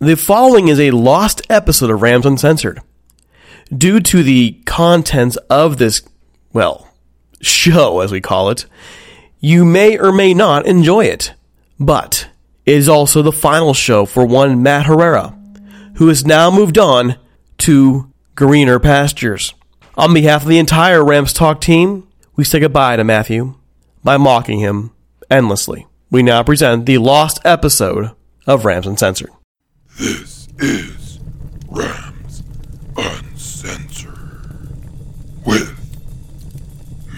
The following is a lost episode of Rams Uncensored. Due to the contents of this, well, show as we call it, you may or may not enjoy it. But it is also the final show for one Matt Herrera, who has now moved on to greener pastures. On behalf of the entire Rams Talk team, we say goodbye to Matthew by mocking him endlessly. We now present the lost episode of Rams Uncensored. This is Rams Uncensored with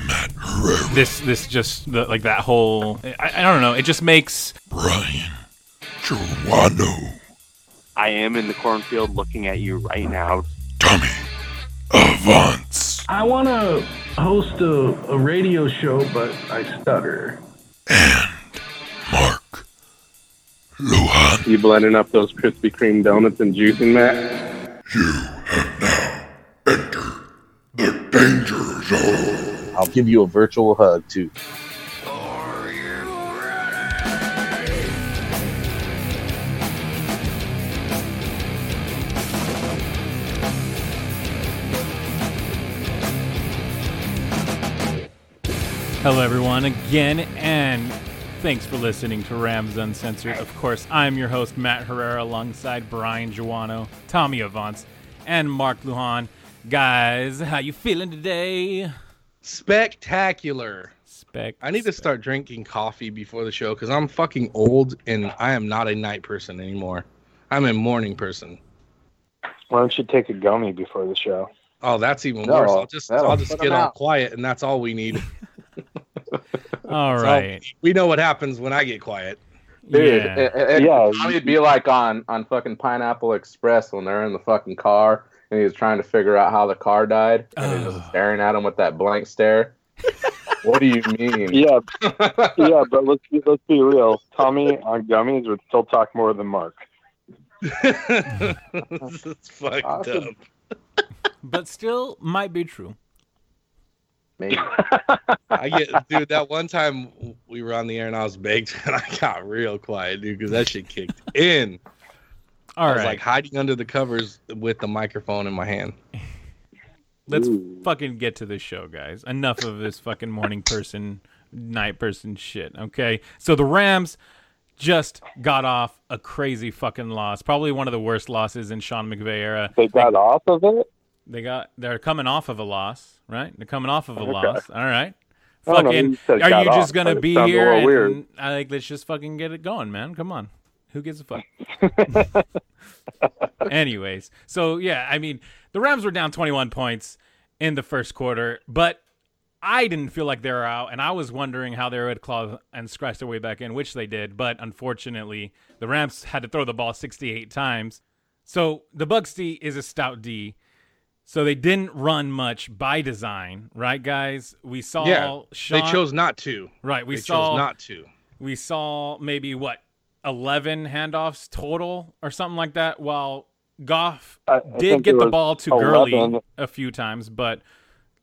Matt Herrera, this this just the, like that whole I, I don't know it just makes Brian Joanno, I am in the cornfield looking at you right now. Tommy Avance, I want to host a, a radio show, but I stutter. and Mark Luhan. You blending up those Krispy Kreme donuts and juicing, Matt? You have now entered the danger zone. I'll give you a virtual hug too. hello everyone again and thanks for listening to Rams Uncensored. Of course, I'm your host Matt Herrera alongside Brian Joano, Tommy Avance, and Mark Luhan. Guys, how you feeling today? spectacular. Spec. I need to start drinking coffee before the show because I'm fucking old and I am not a night person anymore. I'm a morning person. Why don't you take a gummy before the show? Oh, that's even No, worse. I'll just that'll I'll just put get 'em all out. quiet and that's all we need. All So, right. we know what happens when I get quiet. Dude, yeah. it, it, Yeah, Tommy'd be like on on fucking Pineapple Express when they're in the fucking car and he was trying to figure out how the car died and he's just staring at him with that blank stare. what do you mean? Yeah, yeah, but let's be, let's be real. Tommy on gummies would still talk more than Mark. it's fucked Awesome. up. but still might be true. Maybe. I get dude that one time we were on the air and I was baked and I got real quiet, dude, because that shit kicked in. All I right. was like hiding under the covers with the microphone in my hand. Let's Ooh. fucking get to the show, guys. Enough of this fucking morning person night person shit. Okay, so the Rams just got off a crazy fucking loss, probably one of the worst losses in Sean McVay era. They got off of it. They got they're coming off of a loss, right? They're coming off of a Okay. loss. All right. Know, Fucking, you are you off, just gonna be here? And, weird. I like let's just fucking get it going, man. Come on. Who gives a fuck? Anyways, so yeah, I mean, the Rams were down 21 points in the first quarter, but I didn't feel like they were out, and I was wondering how they would claw and scratch their way back in, which they did. But unfortunately, the Rams had to throw the ball 68 times. So the Bucks D is a stout D. So they didn't run much by design, right, guys? We saw Yeah, Sean, they chose not to. Right, we they saw chose not to. we saw maybe what 11 handoffs total or something like that while goff I- I did get the ball to Gurley a few times but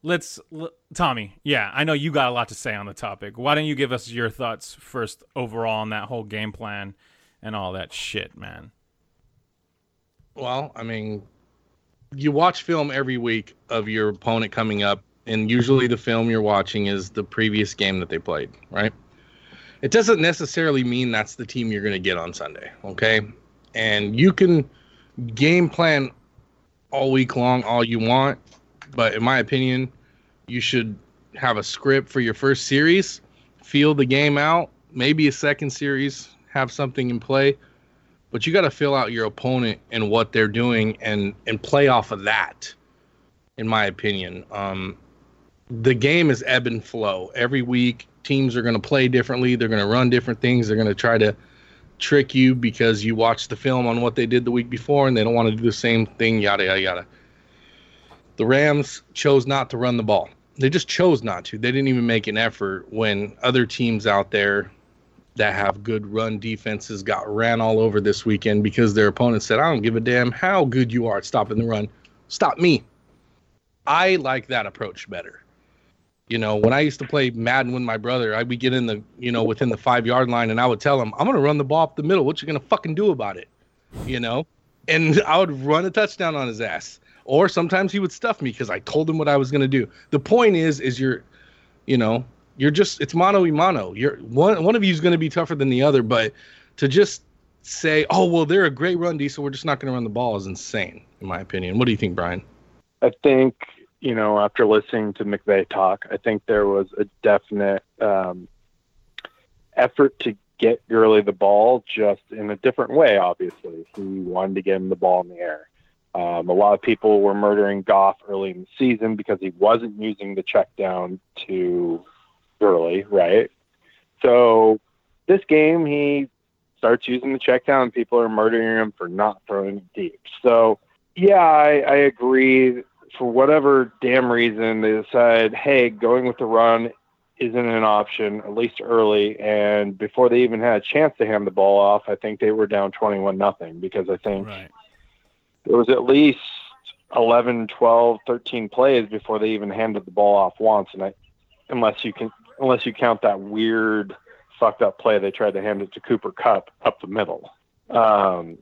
let's l- tommy yeah i know you got a lot to say on the topic why don't you give us your thoughts first overall on that whole game plan and all that shit man Well, I mean, you watch film every week of your opponent coming up, and usually the film you're watching is the previous game that they played, right? It doesn't necessarily mean that's the team you're going to get on Sunday, okay? And you can game plan all week long all you want, but in my opinion, you should have a script for your first series, feel the game out, maybe a second series, have something in play but you got to fill out your opponent and what they're doing and and play off of that in my opinion. Um the game is ebb and flow. Every week teams are going to play differently they're going to run different things they're going to try to trick you because you watched the film on what they did the week before and they don't want to do the same thing yada yada yada. The rams chose not to run the ball. They just chose not to. They didn't even make an effort when other teams out there that have good run defenses got ran all over this weekend because their opponent said, I don't give a damn how good you are at stopping the run. Stop me. I like that approach better. You know, when I used to play Madden with my brother, I'd be getting in the, you know, within the five yard line and I would tell him, I'm going to run the ball up the middle. What you going to fucking do about it? You know? And I would run a touchdown on his ass. Or sometimes he would stuff me because I told him what I was going to do. The point is, is you're, you know, you're just it's mano y mano. You're one one of you is going to be tougher than the other, but to just say, "Oh, well, they're a great run D, so we're just not going to run the ball," is insane, in my opinion. What do you think, Brian? I think, you know, after listening to McVay talk, I think there was a definite um, effort to get Gurley the ball just in a different way, obviously. He wanted to get him the ball in the air. Um, a lot of people were murdering Goff early in the season because he wasn't using the check down to Gurley, right? So this game, he starts using the check down, people are murdering him for not throwing it deep. So, yeah, I, I agree. For whatever damn reason, they decide, hey, going with the run isn't an option, at least early. And before they even had a chance to hand the ball off, I think they were down 21 nothing because I think right there was at least 11, 12, 13 plays before they even handed the ball off once. And I, unless you can, unless you count that weird fucked up play they tried to hand it to Cooper Kupp up the middle. Um,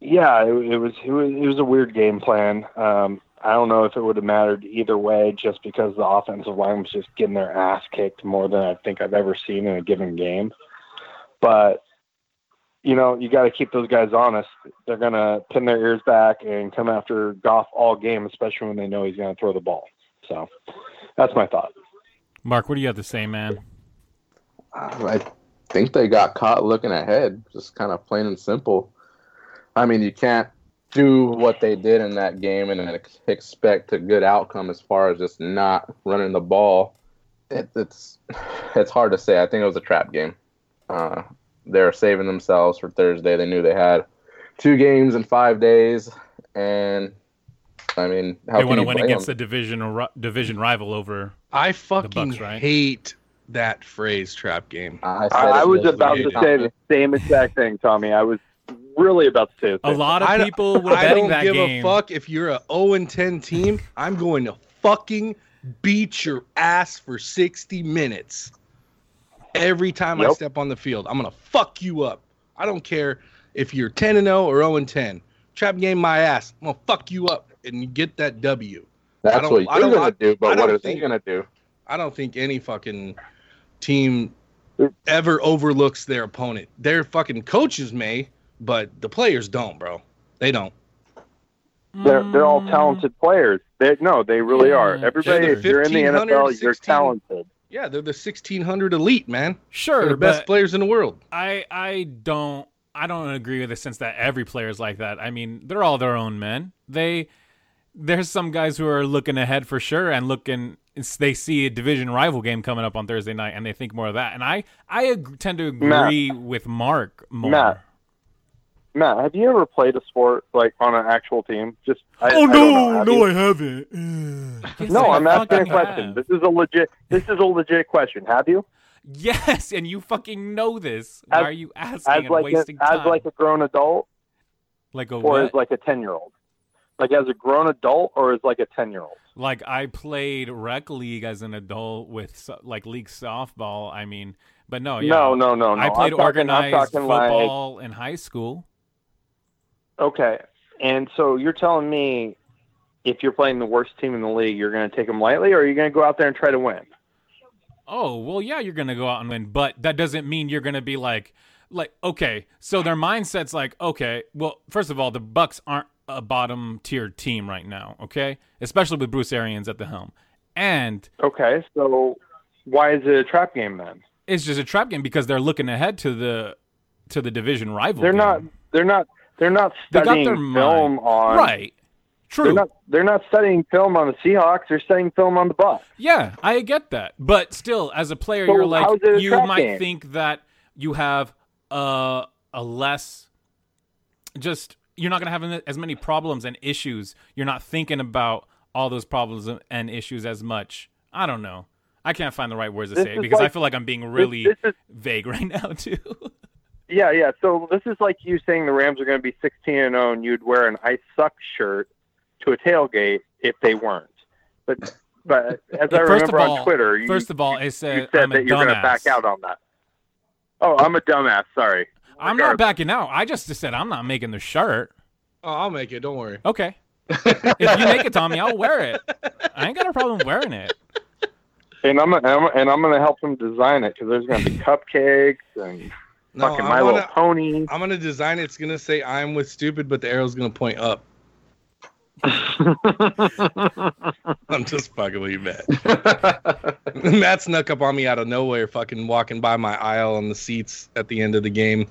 yeah, it, it was it was it was a weird game plan. Um, I don't know if it would have mattered either way, just because the offensive line was just getting their ass kicked more than I think I've ever seen in a given game. But you know, you got to keep those guys honest. They're gonna pin their ears back and come after Goff all game, especially when they know he's gonna throw the ball. So that's my thought. Mark what do you have to say man I think they got caught looking ahead, just kind of plain and simple. I mean, you can't do what they did in that game and expect a good outcome as far as just not running the ball. It, it's it's hard to say. I think it was a trap game. Uh, they're saving themselves for Thursday. They knew they had two games in five days, and I mean, how they can want to you win against them? a division or division rival over I fucking Bucks, right? hate that phrase "trap game." I, said I, I was about to say the same exact thing, Tommy. I was really about to say the a same lot of I don't- people were I don't give a fuck if you're a 0 and 10 team. I'm going to fucking beat your ass for 60 minutes. Every time I step on the field, I'm gonna fuck you up. I don't care if you're 10 and 0 or 0 and 10. Trap game my ass. I'm gonna fuck you up and you get that W. I That's what I you're don't- gonna do, I but don't what is think- he gonna do? I don't think any fucking team ever overlooks their opponent. Their fucking coaches may, but the players don't, bro. They don't. They're they're all mm. talented players. They no, they really are. Everybody, They're the if you're in the 1500, NFL, you're talented. Yeah, they're the 1600 elite, man. Sure, They're the best players in the world. I I don't I don't agree with the sense that every player is like that. I mean, they're all their own men. They there's some guys who are looking ahead for sure and looking they see a division rival game coming up on Thursday night and they think more of that. And I I ag- tend to agree with Mark more. Matt, Matt, have you ever played a sport like on an actual team? Just I, oh I don't know. no, Have no, you? I haven't. Yes, no, I I'm asking a question. have. This is a legit. This is a legit question. Have you? Yes, and you fucking know this. Why are you asking As and like a, time? as like a grown adult, like a or what? as like a ten year old? Like as a grown adult, or as like a ten year old? Like I played rec league as an adult with like league softball. I mean, but no, yeah. No, no, no, no. I played I'm talking- organized talking like- football in high school. Okay, and so you're telling me if you're playing the worst team in the league, you're going to take them lightly, or are you going to go out there and try to win? Oh well, yeah, you're gonna go out and win, but that doesn't mean you're gonna be like, like okay. So their mindset's like, okay, well, first of all, the Bucks aren't a bottom tier team right now, okay, especially with Bruce Arians at the helm, and Okay, so why is it a trap game then? it's just a trap game because they're looking ahead to the to the division rival. They're game. not. They're not. They're not They got studying their film mind. on. right. True. They're not. They're not studying film on the Seahawks. They're studying film on the Bucks. Yeah, I get that. But still, as a player, So you're like how's it a you might game? think that you have a a less just you're not gonna have as many problems and issues. You're not thinking about all those problems and issues as much. I don't know. I can't find the right words to This say it because I feel like I'm being really this is- vague right now too. Yeah, yeah. So this is like you saying the Rams are going to be 16 and 0, and you'd wear an "I suck" shirt to a tailgate if they weren't. But but as I remember all- on Twitter, you, first of all, it you said, said I'm a that you're going to back out on that. Oh, I'm a dumbass. Sorry. I'm not backing out. I just said I'm not making the shirt. Oh, I'll make it. Don't worry. Okay. if you make it, Tommy, I'll wear it. I ain't got a problem wearing it. And I'm, I'm and I'm going to help them design it because there's going to be cupcakes and No, fucking I My wanna- Little Pony. I'm gonna design it. It's gonna say I'm with stupid, but the arrow's gonna point up. I'm just fucking with you, Matt. Matt snuck up on me out of nowhere, fucking walking by my aisle on the seats at the end of the game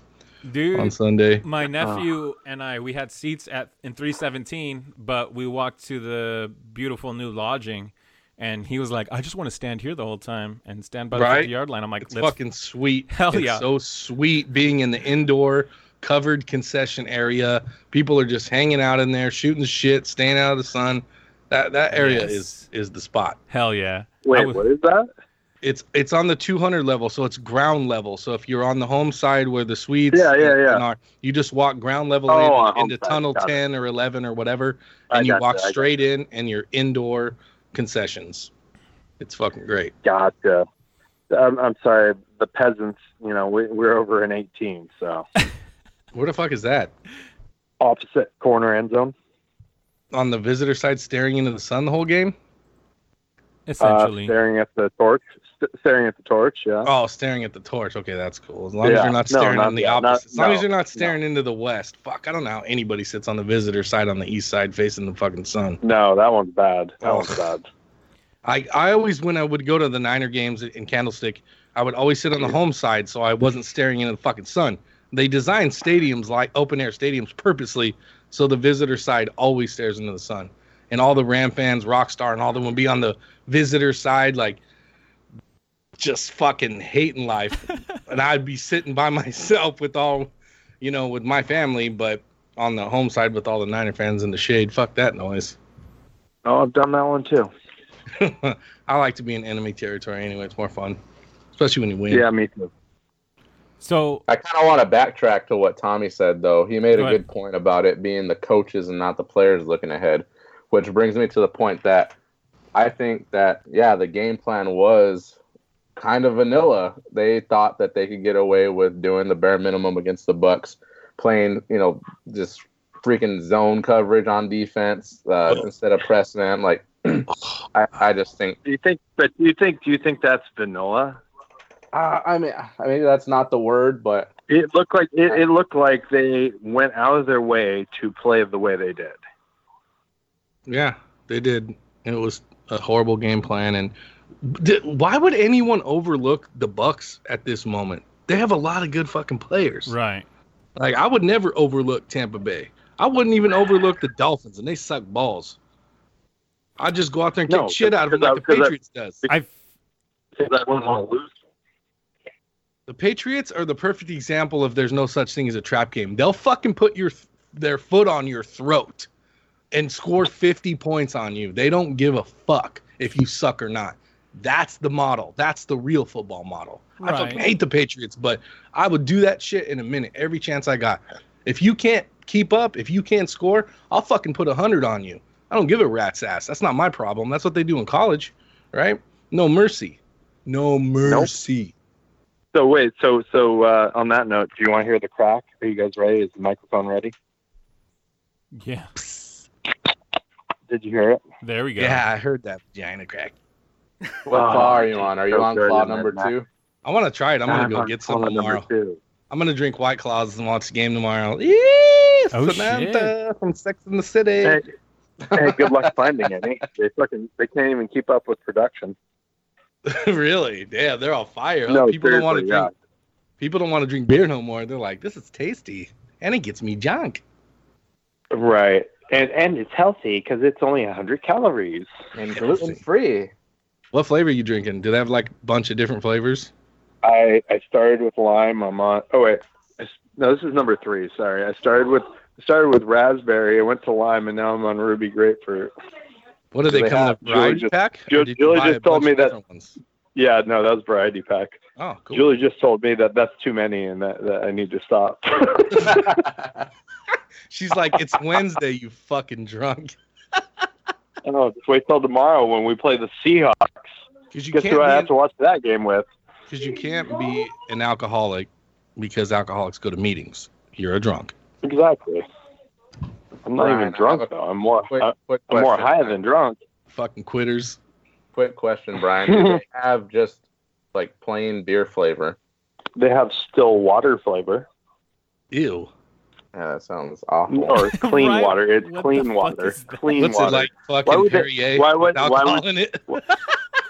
Dude, on Sunday. my ah. nephew and I, we had seats at in 317, but we walked to the beautiful new lodging, and he was like, "I just want to stand here the whole time and stand by the Right? 50 yard line." I'm like, It's fucking sweet. Hell it's yeah. so sweet being in the indoor covered concession area. People are just hanging out in there, shooting shit, staying out of the sun. That that area Yes. is is the spot. hell yeah." Wait, was- what is that? It's it's on the 200 level, so it's ground level. So if you're on the home side where the suites, Yeah, yeah, yeah. are, you just walk ground level Oh, in home into side, tunnel got it. 10 or 11 or whatever, I and you walk I straight in, and you're indoor concessions. It's fucking great. Gotcha. I'm, I'm sorry, the peasants. You know, we, we're over in 18, so Where the fuck is that? opposite corner end zone. On the visitor side, staring into the sun the whole game? Essentially, uh, staring at the torch, st- staring at the torch. Yeah. Oh, staring at the torch. Okay, that's cool. As long as you're not No, staring not- on the yeah, not- opposite. as long as you're not staring into the west. Fuck, I don't know how anybody sits on the visitor side on the east side facing the fucking sun. No, that one's bad. That Oh. one's bad. I, I always when I would go to the Niner games in Candlestick, I would always sit on the home side so I wasn't staring into the fucking sun. They designed stadiums like open air stadiums purposely so the visitor side always stares into the sun. And all the Ram fans, Rockstar, and all them would be on the visitor side, like just fucking hating life. and I'd be sitting by myself with all, you know, with my family, but on the home side with all the Niner fans in the shade. Fuck that noise. Oh, I've done that one too. I like to be in enemy territory anyway. It's more fun, especially when you win. Yeah, me too. so I kind of want to backtrack to what Tommy said, though. He made a ahead. good point about it being the coaches and not the players looking ahead, which brings me to the point that I think that, yeah, the game plan was kind of vanilla. They thought that they could get away with doing the bare minimum against the Bucks, playing, you know, just freaking zone coverage on defense uh, instead of pressing them. Like, I, I just think Do you think? But do you think? Do you think that's vanilla? Uh, I mean, I mean that's not the word, but It looked like it, it looked like they went out of their way to play the way they did. Yeah, they did. It was a horrible game plan. And di- why would anyone overlook the Bucks at this moment? They have a lot of good fucking players. Right. Like I would never overlook Tampa Bay. I wouldn't even overlook the Dolphins, and they suck balls. I just go out there and kick No, shit out of them like I- the because I- Patriots does. I Because I wouldn't want to lose. The Patriots are the perfect example of there's no such thing as a trap game. They'll fucking put your their foot on your throat and score 50 points on you. They don't give a fuck if you suck or not. That's the model. That's the real football model. I fucking hate the Patriots, but I would do that shit in a minute every chance I got. If you can't keep up, if you can't score, I'll fucking put a hundred on you. I don't give a rat's ass. That's not my problem. That's what they do in college, right? No mercy. No mercy. So wait, so so uh, on that note, do you want to hear the crack? Are you guys ready? Is the microphone ready? yeah. Did you hear it? There we go. Yeah, I heard that vagina crack. What Oh, claw are you on? Are you on good claw number two? I want to try it. I'm gonna go get some number tomorrow. two. I'm gonna drink White Claws and watch the game tomorrow. Eee, Oh, Samantha from Sex in the City. Hey, hey, good luck finding any. They fucking they can't even keep up with production. really? Yeah, they're all fire. huh? No, people don't want to seriously, drink. People don't want to drink beer no more. They're like, this is tasty, and it gets me junk. Right, and and it's healthy because it's only hundred calories. And gluten free. What flavor are you drinking? Do they have like a bunch of different flavors? I I started with lime. I'm on. Oh wait, no, this is number three. Sorry, I started with started with raspberry. I went to lime, and now I'm on ruby grapefruit. What do they, they come in a have- variety just- pack? or Ju- did you Julie just told me that-? Yeah, no, that was variety pack. Oh, cool. Julie just told me that that's too many, and that, that I need to stop. She's like, it's Wednesday, you fucking drunk. oh, just wait till tomorrow when we play the Seahawks. Because you Guess can't who I be have to watch that game with? because you can't be an alcoholic because alcoholics go to meetings. You're a drunk. Exactly. I'm not Brian, even drunk a though. I'm more Quick, quick I'm more question. high than drunk. Fucking quitters. Quick question, Brian. Do they have just like plain beer flavor? They have still water flavor Ew. Yeah, that sounds awful. or clean Right? water. It's What clean water. is? Clean What's water. it like Why fucking would they- Perrier why would- with why alcohol would- it?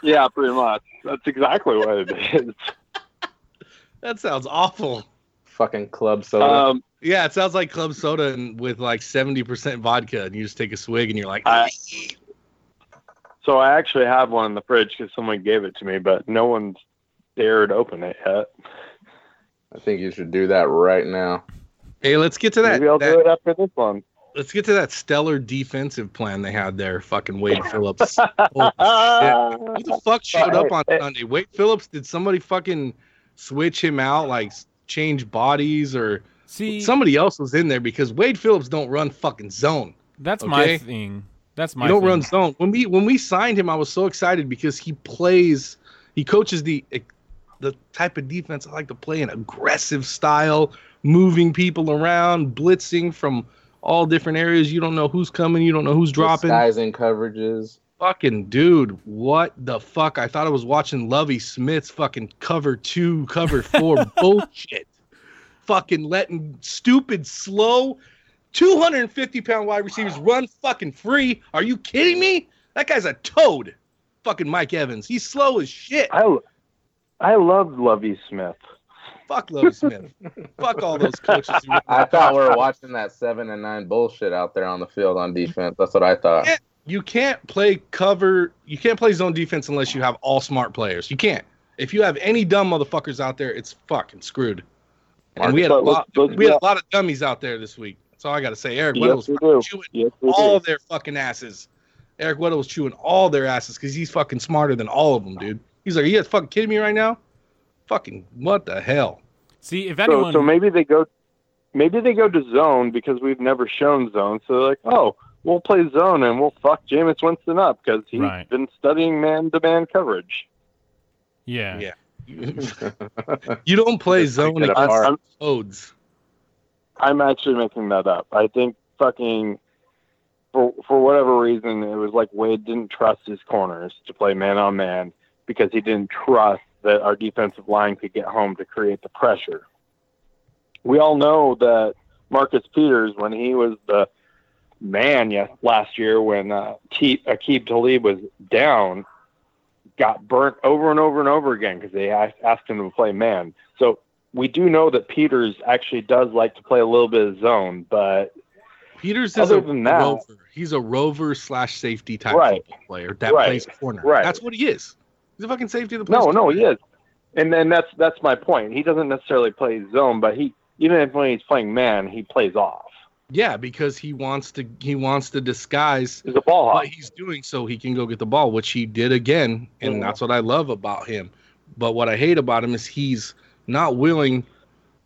Yeah, pretty much. That's exactly what it is. that sounds awful. Fucking club soda. Um, Yeah, it sounds like club soda and with like 70% vodka and you just take a swig and you're like, I- so I actually have one in the fridge because someone gave it to me, but no one's dared open it yet. I think you should do that right now. hey, let's get to that. Maybe I'll that- do it after this one. Let's get to that stellar defensive plan they had there. Fucking Wade Phillips. Holy. Who the fuck showed up on Sunday? Wade Phillips, did somebody fucking switch him out, like change bodies or See, somebody else was in there because Wade Phillips don't run fucking zone. that's okay. my thing. That's my you don't thing. run zone. When we when we signed him, I was so excited because he plays, he coaches the eh, the type of defense I like to play an aggressive style, moving people around, blitzing from all different areas. You don't know who's coming, you don't know who's dropping. Disguising coverages. Fucking dude, what the fuck? I thought I was watching Lovie Smith's fucking cover two, cover four bullshit. Fucking letting stupid, slow, 250 pound wide receivers run fucking free. Are you kidding me? That guy's a toad. Fucking Mike Evans. He's slow as shit. I I love Lovie Smith. Fuck Lovie Smith. Fuck all those coaches. Who I thought we were watching that seven and nine bullshit out there on the field on defense. That's what I thought. Yeah. you can't play cover. You can't play zone defense unless you have all smart players. You can't. If you have any dumb motherfuckers out there, it's fucking screwed. And we had a lot. let's- let's- We had a lot of dummies out there this week. That's all I got to say. Eric Weddle was we chewing Yes, all do. their fucking asses. Eric Weddle was chewing all their asses because he's fucking smarter than all of them, dude. He's like, are you guys fucking kidding me right now? Fucking what the hell? See, if So, anyone, so maybe they go, maybe they go to zone because we've never shown zone. So they're like, oh, we'll play zone and we'll fuck Jameis Winston up because he's Right. been studying man-to-man coverage. yeah, Yeah. you don't play zone it against apart. I'm actually making that up. I think fucking for for whatever reason, it was like Wade didn't trust his corners to play man on man because he didn't trust that our defensive line could get home to create the pressure. We all know that Marcus Peters, when he was the man yes, last year when uh, T- Aqib Talib was down, got burnt over and over and over again because they asked, asked him to play man. So we do know that Peters actually does like to play a little bit of zone, but Peters is Other a than that- rover. He's a rover slash safety type Right. player that Right. plays corner. Right. That's what he is. He's a fucking safety that plays no, no, he is, and then that's that's my point. He doesn't necessarily play zone, but he even if when he's playing man, he plays off. Yeah, because he wants to he wants to disguise He's a ball what he's doing so he can go get the ball, which he did again, and Mhm. that's what I love about him. But what I hate about him is he's not willing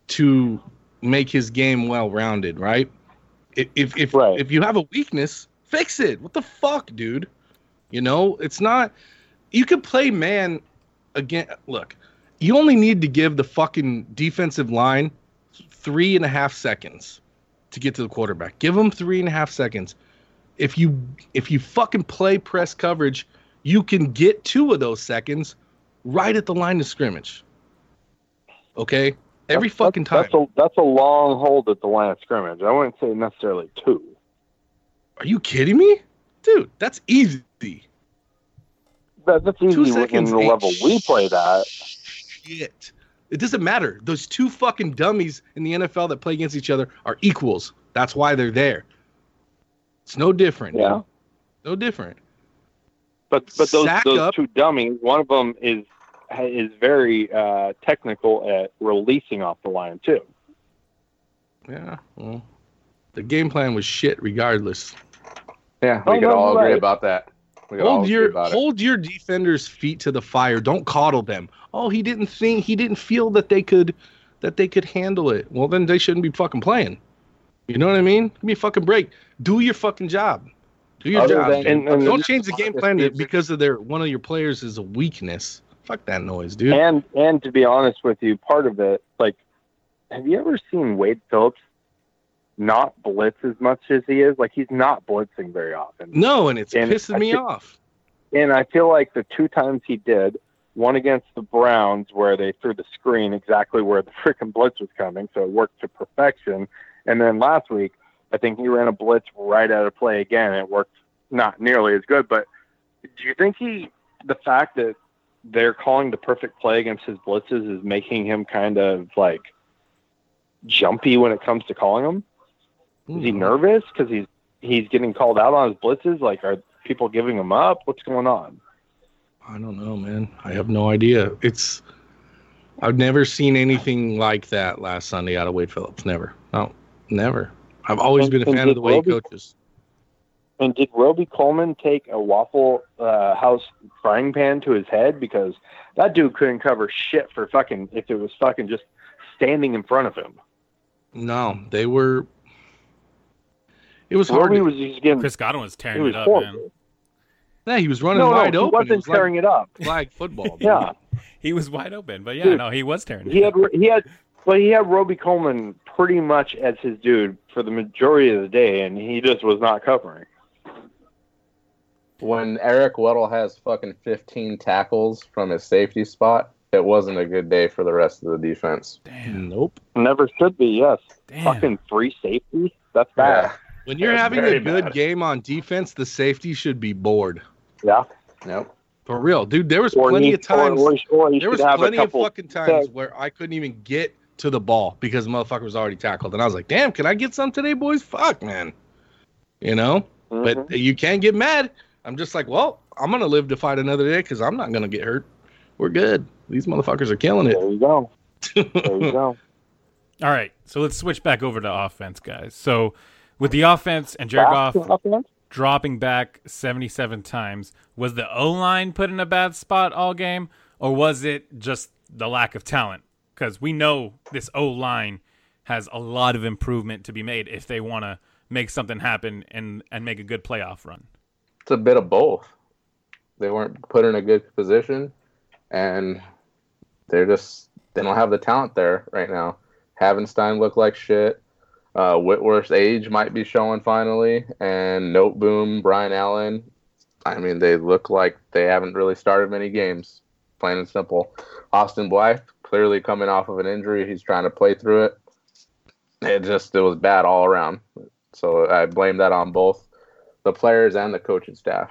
to make his game well rounded, right? If if if, Right. if you have a weakness, fix it. What the fuck, dude? You know, it's not you could play man again. Look, you only need to give the fucking defensive line three and a half seconds to get to the quarterback. Give them three and a half seconds. If you if you fucking play press coverage, you can get two of those seconds right at the line of scrimmage. Okay, every That's- fucking time. That's a that's a long hold at the line of scrimmage. I wouldn't say necessarily two. Are you kidding me, dude? That's easy. That, that's Two easy in seconds the ain't level we play that. Shit. It doesn't matter. Those two fucking dummies in the NFL that play against each other are equals. That's why they're there. It's no different. Yeah. No different. But but those Sack those up. two dummies, one of them is is very uh, technical at releasing off the line too. Yeah. Well, the game plan was shit regardless. Yeah, we Oh, could no, all agree right. about that. We hold your about it. hold your defenders' feet to the fire. Don't coddle them. Oh, he didn't think he didn't feel that they could that they could handle it. Well, then they shouldn't be fucking playing. You know what I mean? Give me a fucking break. Do your fucking job. Do your Other job. than- And- and- Don't change the game plan to- because of their one of your players is a weakness. Fuck that noise, dude. And and to be honest with you, part of it, like, have you ever seen Wade Phillips not blitz as much as he is? Like he's not blitzing very often. no, and it's And pissing I me think- off. And I feel like the two times he did, one against the Browns where they threw the screen exactly where the freaking blitz was coming, so it worked to perfection. And then last week, I think he ran a blitz right out of play again. It worked not nearly as good, but do you think he, the fact that they're calling the perfect play against his blitzes is making him kind of like jumpy when it comes to calling them? Is he nervous because he's he's getting called out on his blitzes? Like, are people giving him up? What's going on? I don't know, man. I have no idea. It's I've never seen anything like that last Sunday out of Wade Phillips. Never. No, never. I've always And- been a fan of the way he coaches. And did Robey-Coleman take a Waffle uh, House frying pan to his head because that dude couldn't cover shit for fucking if it was fucking just standing in front of him. No, they were. It was hard. Robey to- was just getting Chris Godwin was he tearing was it up, horrible. man. yeah, he was running No, no, wide he open. It wasn't was like tearing it up. flag football. Yeah, He was wide open, but yeah, Dude, no, he was tearing it he up. had he had, but he had Robey-Coleman pretty much as his dude for the majority of the day, and he just was not covering. when Eric Weddle has fucking 15 tackles from his safety spot, it wasn't a good day for the rest of the defense. Damn, Nope. Never should be. Yes, damn. fucking three safety. That's bad. When you're having a good bad. game on defense, the safety should be bored. Yeah. Nope. For real, dude. There was Or plenty he- of times. Or, or, or there was plenty of fucking times where I couldn't even get to the ball because the motherfucker was already tackled, and I was like, "Damn, can I get some today, boys? Fuck, man." You know, Mhm. but you can't get mad. I'm just like, well, I'm gonna live to fight another day because I'm not gonna get hurt. We're good. These motherfuckers are killing it. there you go. There you go. All right, so let's switch back over to offense, guys. So with the offense and Jared Back Goff offense? dropping back 77 times, was the O line put in a bad spot all game, or was it just the lack of talent? Because we know this O line has a lot of improvement to be made if they want to make something happen and and make a good playoff run. It's a bit of both. They weren't put in a good position, and they're just they don't have the talent there right now. Havenstein looked like shit. Uh, Whitworth's age might be showing finally, and Noteboom, Brian Allen. I mean, they look like they haven't really started many games plain and simple. Austin Blythe clearly coming off of an injury, he's trying to play through it. It just it was bad all around. So I blame that on both the players and the coaching staff.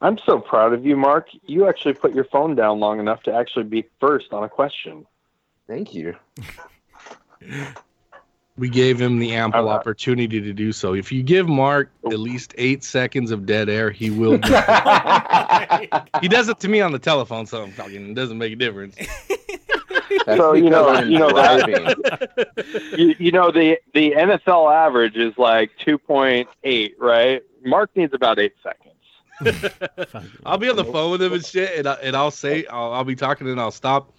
I'm so proud of you, Mark. You actually put your phone down long enough to actually be first on a question. Thank you. We gave him the ample Okay. opportunity to do so. If you give Mark at oh. least eight seconds of dead air, he will. do he does it to me on the telephone, so I'm talking. It doesn't make a difference. So, you know- I'm you know that- you, you know the the NFL average is like 2.8, right? Mark needs about eight seconds. I'll be on the phone with him and shit, and, I, and I'll say I'll, I'll be talking and I'll stop,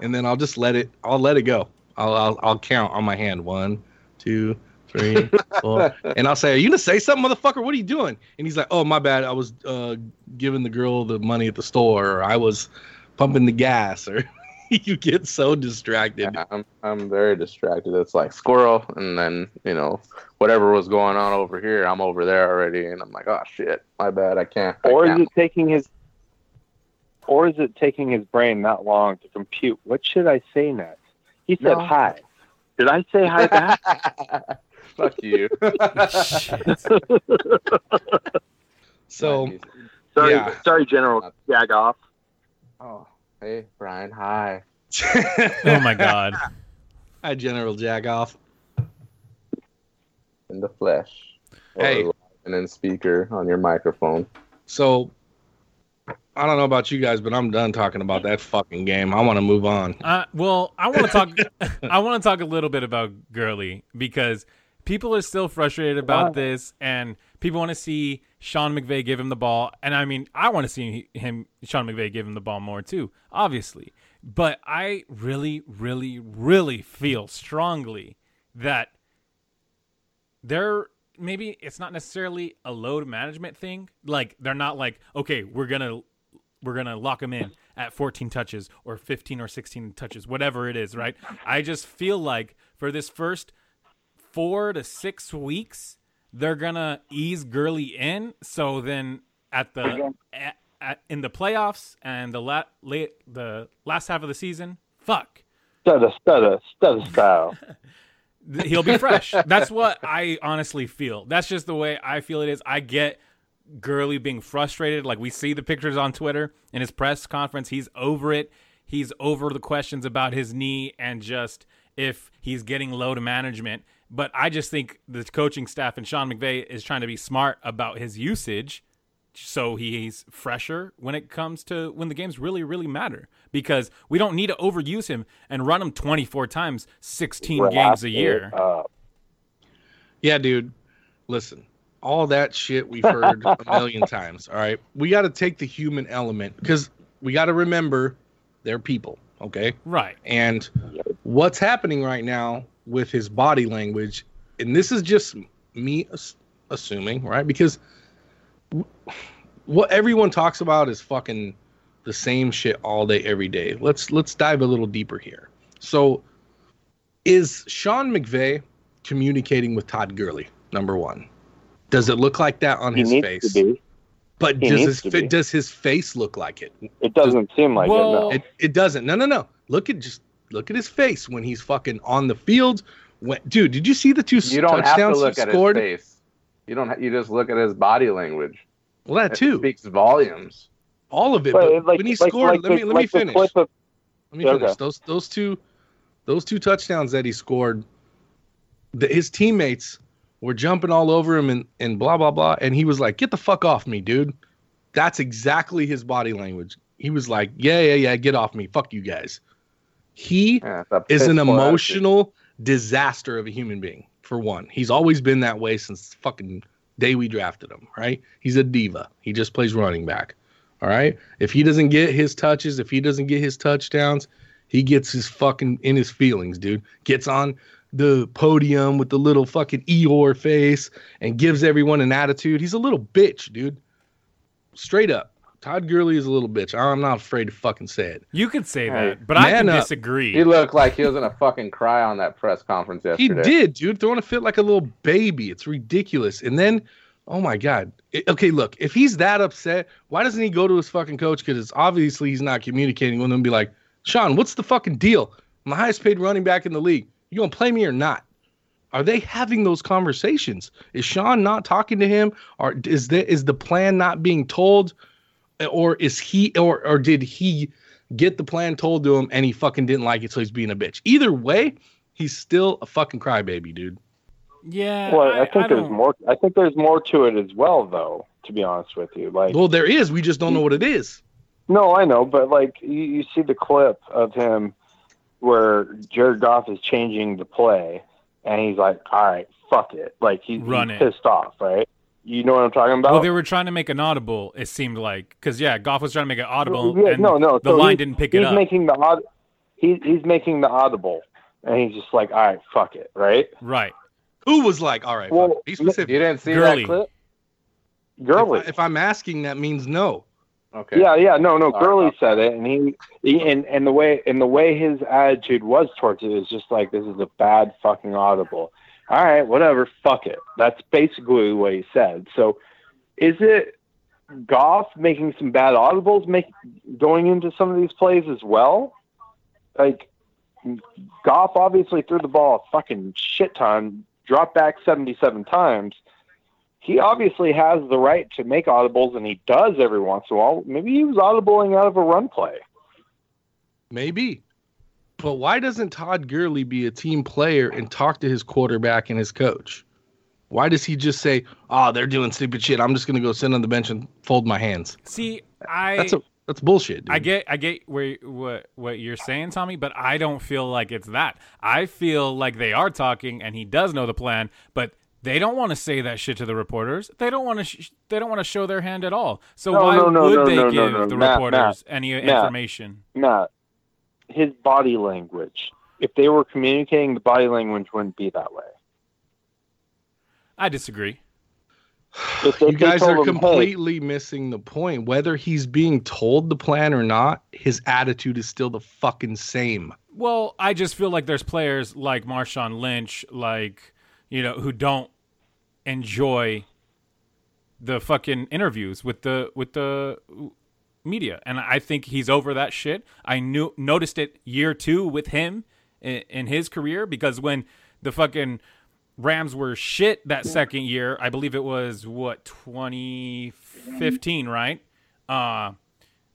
and then I'll just let it. I'll let it go. I'll I'll, I'll count on my hand. One, two, three, four, and I'll say, "Are you gonna say something, motherfucker? What are you doing?" And he's like, "Oh, my bad. I was uh, giving the girl the money at the store, or I was pumping the gas, or." you get so distracted. Yeah, I'm I'm very distracted. It's like squirrel, and then you know whatever was going on over here, I'm over there already, and I'm like, oh shit, my bad, I can't. Or is can't. it taking his or is it taking his brain that long to compute what should I say next? He said No. hi. Did I say hi back? Fuck you. So sorry, Yeah. sorry, General uh, Jagoff. oh, hey Brian, hi. Oh my god. Hi, General Jagoff. In the flesh. Hey. And then speaker on your microphone. So I don't know about you guys, but I'm done talking about that fucking game. I want to move on. Uh, well, I want to talk. I want to talk a little bit about Gurley because people are still frustrated about uh, this, and people want to see Sean McVay give him the ball. And I mean, I want to see him, Sean McVay, give him the ball more too, obviously. But I really, really, really feel strongly that they're maybe it's not necessarily a load management thing. Like they're not like, okay, we're gonna we're gonna lock him in at 14 touches or 15 or 16 touches, whatever it is, right? I just feel like for this first four to six weeks, they're gonna ease Gurley in. So then at the at, at, in the playoffs and the la- late the last half of the season, fuck, Stutter, stutter, stutter style. he'll be fresh. That's what I honestly feel. That's just the way I feel it is. I get Gurley being frustrated. Like we see the pictures on Twitter in his press conference. He's over it. He's over the questions about his knee and just if he's getting low to management. But I just think the coaching staff and Sean McVay is trying to be smart about his usage so he's fresher when it comes to when the games really really matter because we don't need to overuse him and run him 24 times 16 games a year. Uh, yeah, dude. Listen, all that shit we've heard a million times. All right. We got to take the human element because we got to remember they're people. Okay. right And what's happening right now with his body language, and this is just me ass- assuming, right? Because what everyone talks about is fucking the same shit all day, every day. Let's let's dive a little deeper here. So, is Sean McVay communicating with Todd Gurley? Number one, does it look like that on He his face? But He does his fa- does his face look like it? It doesn't seem like Well- it. No. It it doesn't. No, no, no. Look at just look at his face when he's fucking on the field. When, dude, did you see the two You don't have to look he at scored? his face. You don't. Ha- you just look at his body language. Well, that It too. speaks volumes. All of it. But, But, like, when he like- scored, like let the- me let like me the finish. clip of- Let me finish. okay. Those those two those two touchdowns that he scored, the, his teammates were jumping all over him and, and blah blah blah. And he was like, Get the fuck off me, dude. That's exactly his body language. He was like, Yeah, yeah, yeah, get off me. Fuck you guys. He Yeah, is an emotional disaster of a human being, for one. He's always been that way since fucking day we drafted him, right? He's a diva. He just plays running back. All right. If he doesn't get his touches, if he doesn't get his touchdowns, he gets his fucking in his feelings, dude. Gets on the podium with the little fucking Eeyore face and gives everyone an attitude. He's a little bitch, dude. Straight up. Todd Gurley is a little bitch. I'm not afraid to fucking say it. You could say Hey, that, but I man can up. disagree. He looked like he was gonna fucking cry on that press conference yesterday. He did, dude, throwing a fit like a little baby. It's ridiculous. And then, oh my god. I- okay, look, if he's that upset, why doesn't he go to his fucking coach? Because it's obviously he's not communicating with him. And be like, Sean, what's the fucking deal? I'm the highest paid running back in the league. You gonna play me or not? Are they having those conversations? Is Sean not talking to him, or is the is the plan not being told, or is he, or or did he get the plan told to him and he fucking didn't like it, so he's being a bitch? Either way, he's still a fucking crybaby, dude. yeah, Well, I, I, think I there's don't- more. I think there's more to it as well, though. To be honest with you, like Well, there is. We just don't know what it is. No, I know, but like you, you see the clip of him where Jared Goff is changing the play, and he's like, "All right, fuck it," like he's, he's pissed off, right? You know what I'm talking about? Well, they were trying to make an audible. It seemed like because yeah, Goff was trying to make an audible, Yeah, and no, no. the so line didn't pick it up. He's making the aud- he, he's making the audible, and he's just like, "All right, fuck it," right? right. Who was like, all right, fuck Well, it. be specific. You didn't see Gurley. that clip? Gurley. If, I, if I'm asking, that means no. Okay. Yeah, yeah, no, no. Sorry Gurley about said it, and he, he and and the way and the way his attitude was towards it is just like this is a bad fucking audible. All right, whatever, fuck it. That's basically what he said. So, is it Goff making some bad audibles, make going into some of these plays as well? Like, Goff obviously threw the ball a fucking shit ton, dropped back seventy-seven times he obviously has the right to make audibles, and he does every once in a while. Maybe he was audibling out of a run play. Maybe. But why doesn't Todd Gurley be a team player and talk to his quarterback and his coach? Why does he just say, "Oh, they're doing stupid shit. I'm just gonna go sit on the bench and fold my hands"? See, I That's a that's bullshit. Dude. I get I get where what what you're saying, Tommy, but I don't feel like it's that. I feel like they are talking, and he does know the plan, but they don't want to say that shit to the reporters. They don't want to. Sh- they don't want to show their hand at all. So No, why no, no, would no, they no, no, give no. the Matt, reporters Matt, any Matt. information? Matt, his body language. If they were communicating, the body language wouldn't be that way. I disagree. If, you guys told are him, "Hey, completely missing the point. Whether he's being told the plan or not, his attitude is still the fucking same. Well, I just feel like there's players like Marshawn Lynch, like you know, who don't enjoy the fucking interviews with the with the media, and I think he's over that shit. I knew noticed it year two with him in, in his career because when the fucking Rams were shit that second year, I believe it was what 2015, right? Uh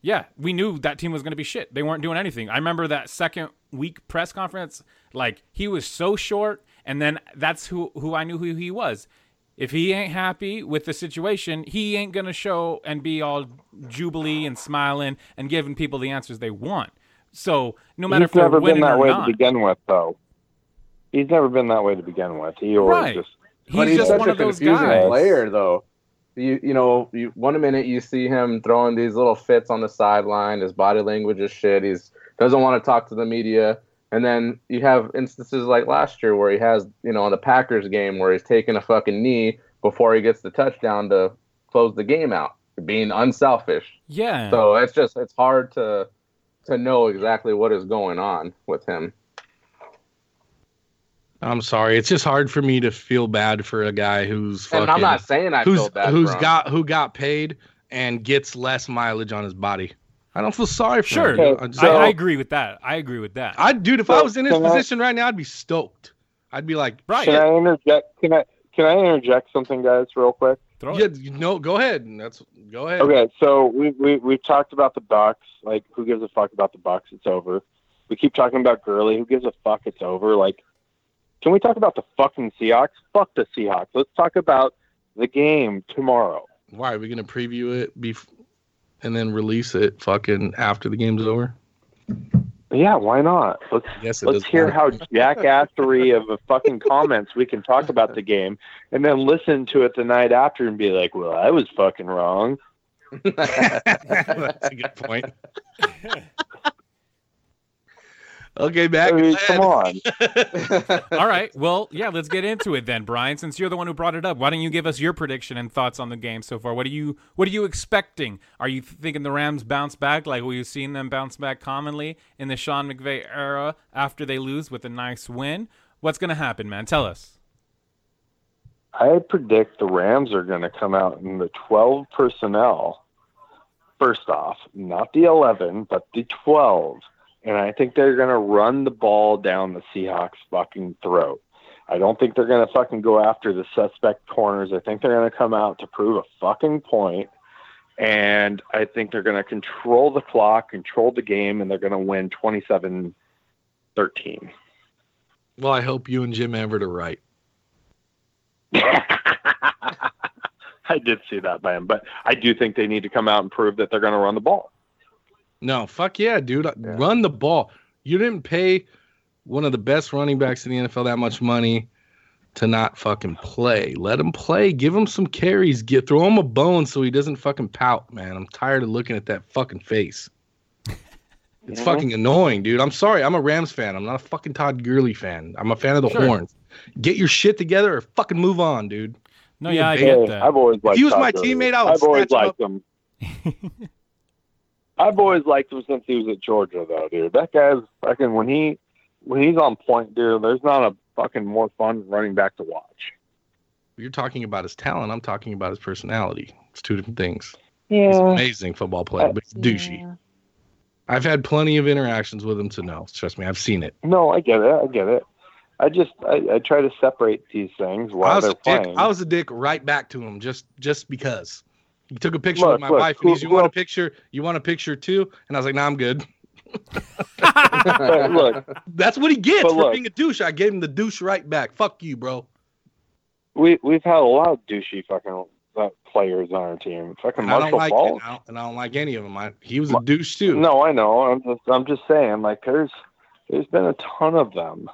yeah, we knew that team was going to be shit. They weren't doing anything. I remember that second week press conference. Like he was so short, and then that's who who I knew who he was. If he ain't happy with the situation, he ain't gonna show and be all jubilee and smiling and giving people the answers they want. So no matter he's if they're never been that or way not, to begin with, though. He's never been that way to begin with. He always Right. just but he's he's just such one a of those confusing guys. player, though. You you know, you, one minute you see him throwing these little fits on the sideline. His body language is shit. He's doesn't want to talk to the media. And then you have instances like last year where he has, you know, on the Packers game where he's taking a fucking knee before he gets the touchdown to close the game out, being unselfish. Yeah. So it's just it's hard to to know exactly what is going on with him. I'm sorry. It's just hard for me to feel bad for a guy who's fucking And I'm not saying I who's feel bad. who's for him. got who got paid and gets less mileage on his body. I don't feel sorry for Sure, him. Okay, I, just- I, I agree with that. I agree with that. I dude, if I was in his can I- position right now, I'd be stoked. I'd be like, right. Can I interject? Can I can I interject something, guys, real quick? Throw yeah, it. you know, go ahead. That's go ahead. Okay, so we we we've talked about the Bucks. Like, who gives a fuck about the Bucks? It's over. We keep talking about Gurley. Who gives a fuck? It's over. Like, can we talk about the fucking Seahawks? Fuck the Seahawks. Let's talk about the game tomorrow. Why are we gonna preview it bef- and then release it fucking after the game's over? Yeah, why not? Let's Yes, let's hear matter. how jackassery of a fucking comments we can talk about the game, and then listen to it the night after and be like, "Well, I was fucking wrong." That's a good point. okay, back. I mean, come on. All right. Well, yeah, let's get into it then, Brian. Since you're the one who brought it up, why don't you give us your prediction and thoughts on the game so far? What are you What are you expecting? Are you thinking the Rams bounce back like we've seen them bounce back commonly in the Sean McVay era after they lose with a nice win? What's going to happen, man? Tell us. I predict the Rams are going to come out in the 12 personnel. First off, not the 11, but the 12. And I think they're going to run the ball down the Seahawks fucking throat. I don't think they're going to fucking go after the suspect corners. I think they're going to come out to prove a fucking point. And I think they're going to control the clock, control the game, and they're going to win 27 13. Well, I hope you and Jim Everett are right. I did see that, by man, but I do think they need to come out and prove that they're going to run the ball. No, fuck yeah, dude. Run the ball. You didn't pay one of the best running backs in the NFL that much money to not fucking play. Let him play. Give him some carries. Get throw him a bone so he doesn't fucking pout, man. I'm tired of looking at that fucking face. It's fucking annoying, dude. I'm sorry. I'm a Rams fan. I'm not a fucking Todd Gurley fan. I'm a fan of the Sure. horns. Get your shit together or fucking move on, dude. No, Be yeah, I baby. get that. I've always liked him. he was Todd my Gurley. teammate, I would I've always snatch him liked him. I've always liked him since he was at Georgia, though, dude. That guy's fucking when he when he's on point, dude. There's not a fucking more fun running back to watch. You're talking about his talent. I'm talking about his personality. It's two different things. He's an Yeah, amazing football player, but he's uh, douchey. I've had plenty of interactions with him to know. Trust me, I've seen it. no, I get it. I get it. I just I, I try to separate these things I while was they're a dick. playing. I was a dick right back to him just just because. He took a picture Look, with my look, wife and he's, "You want a picture? You want a picture too?" And I was like, "Nah, I'm good." look, That's what he gets for look- being a douche. I gave him the douche right back. Fuck you, bro. we we've had a lot of douchey fucking uh, players on our team. Fucking And I don't Marshall like and I, don't, and I don't like any of them. I, he was a douche too. No, I know. I'm just I'm just saying. Like there's there's been a ton of them.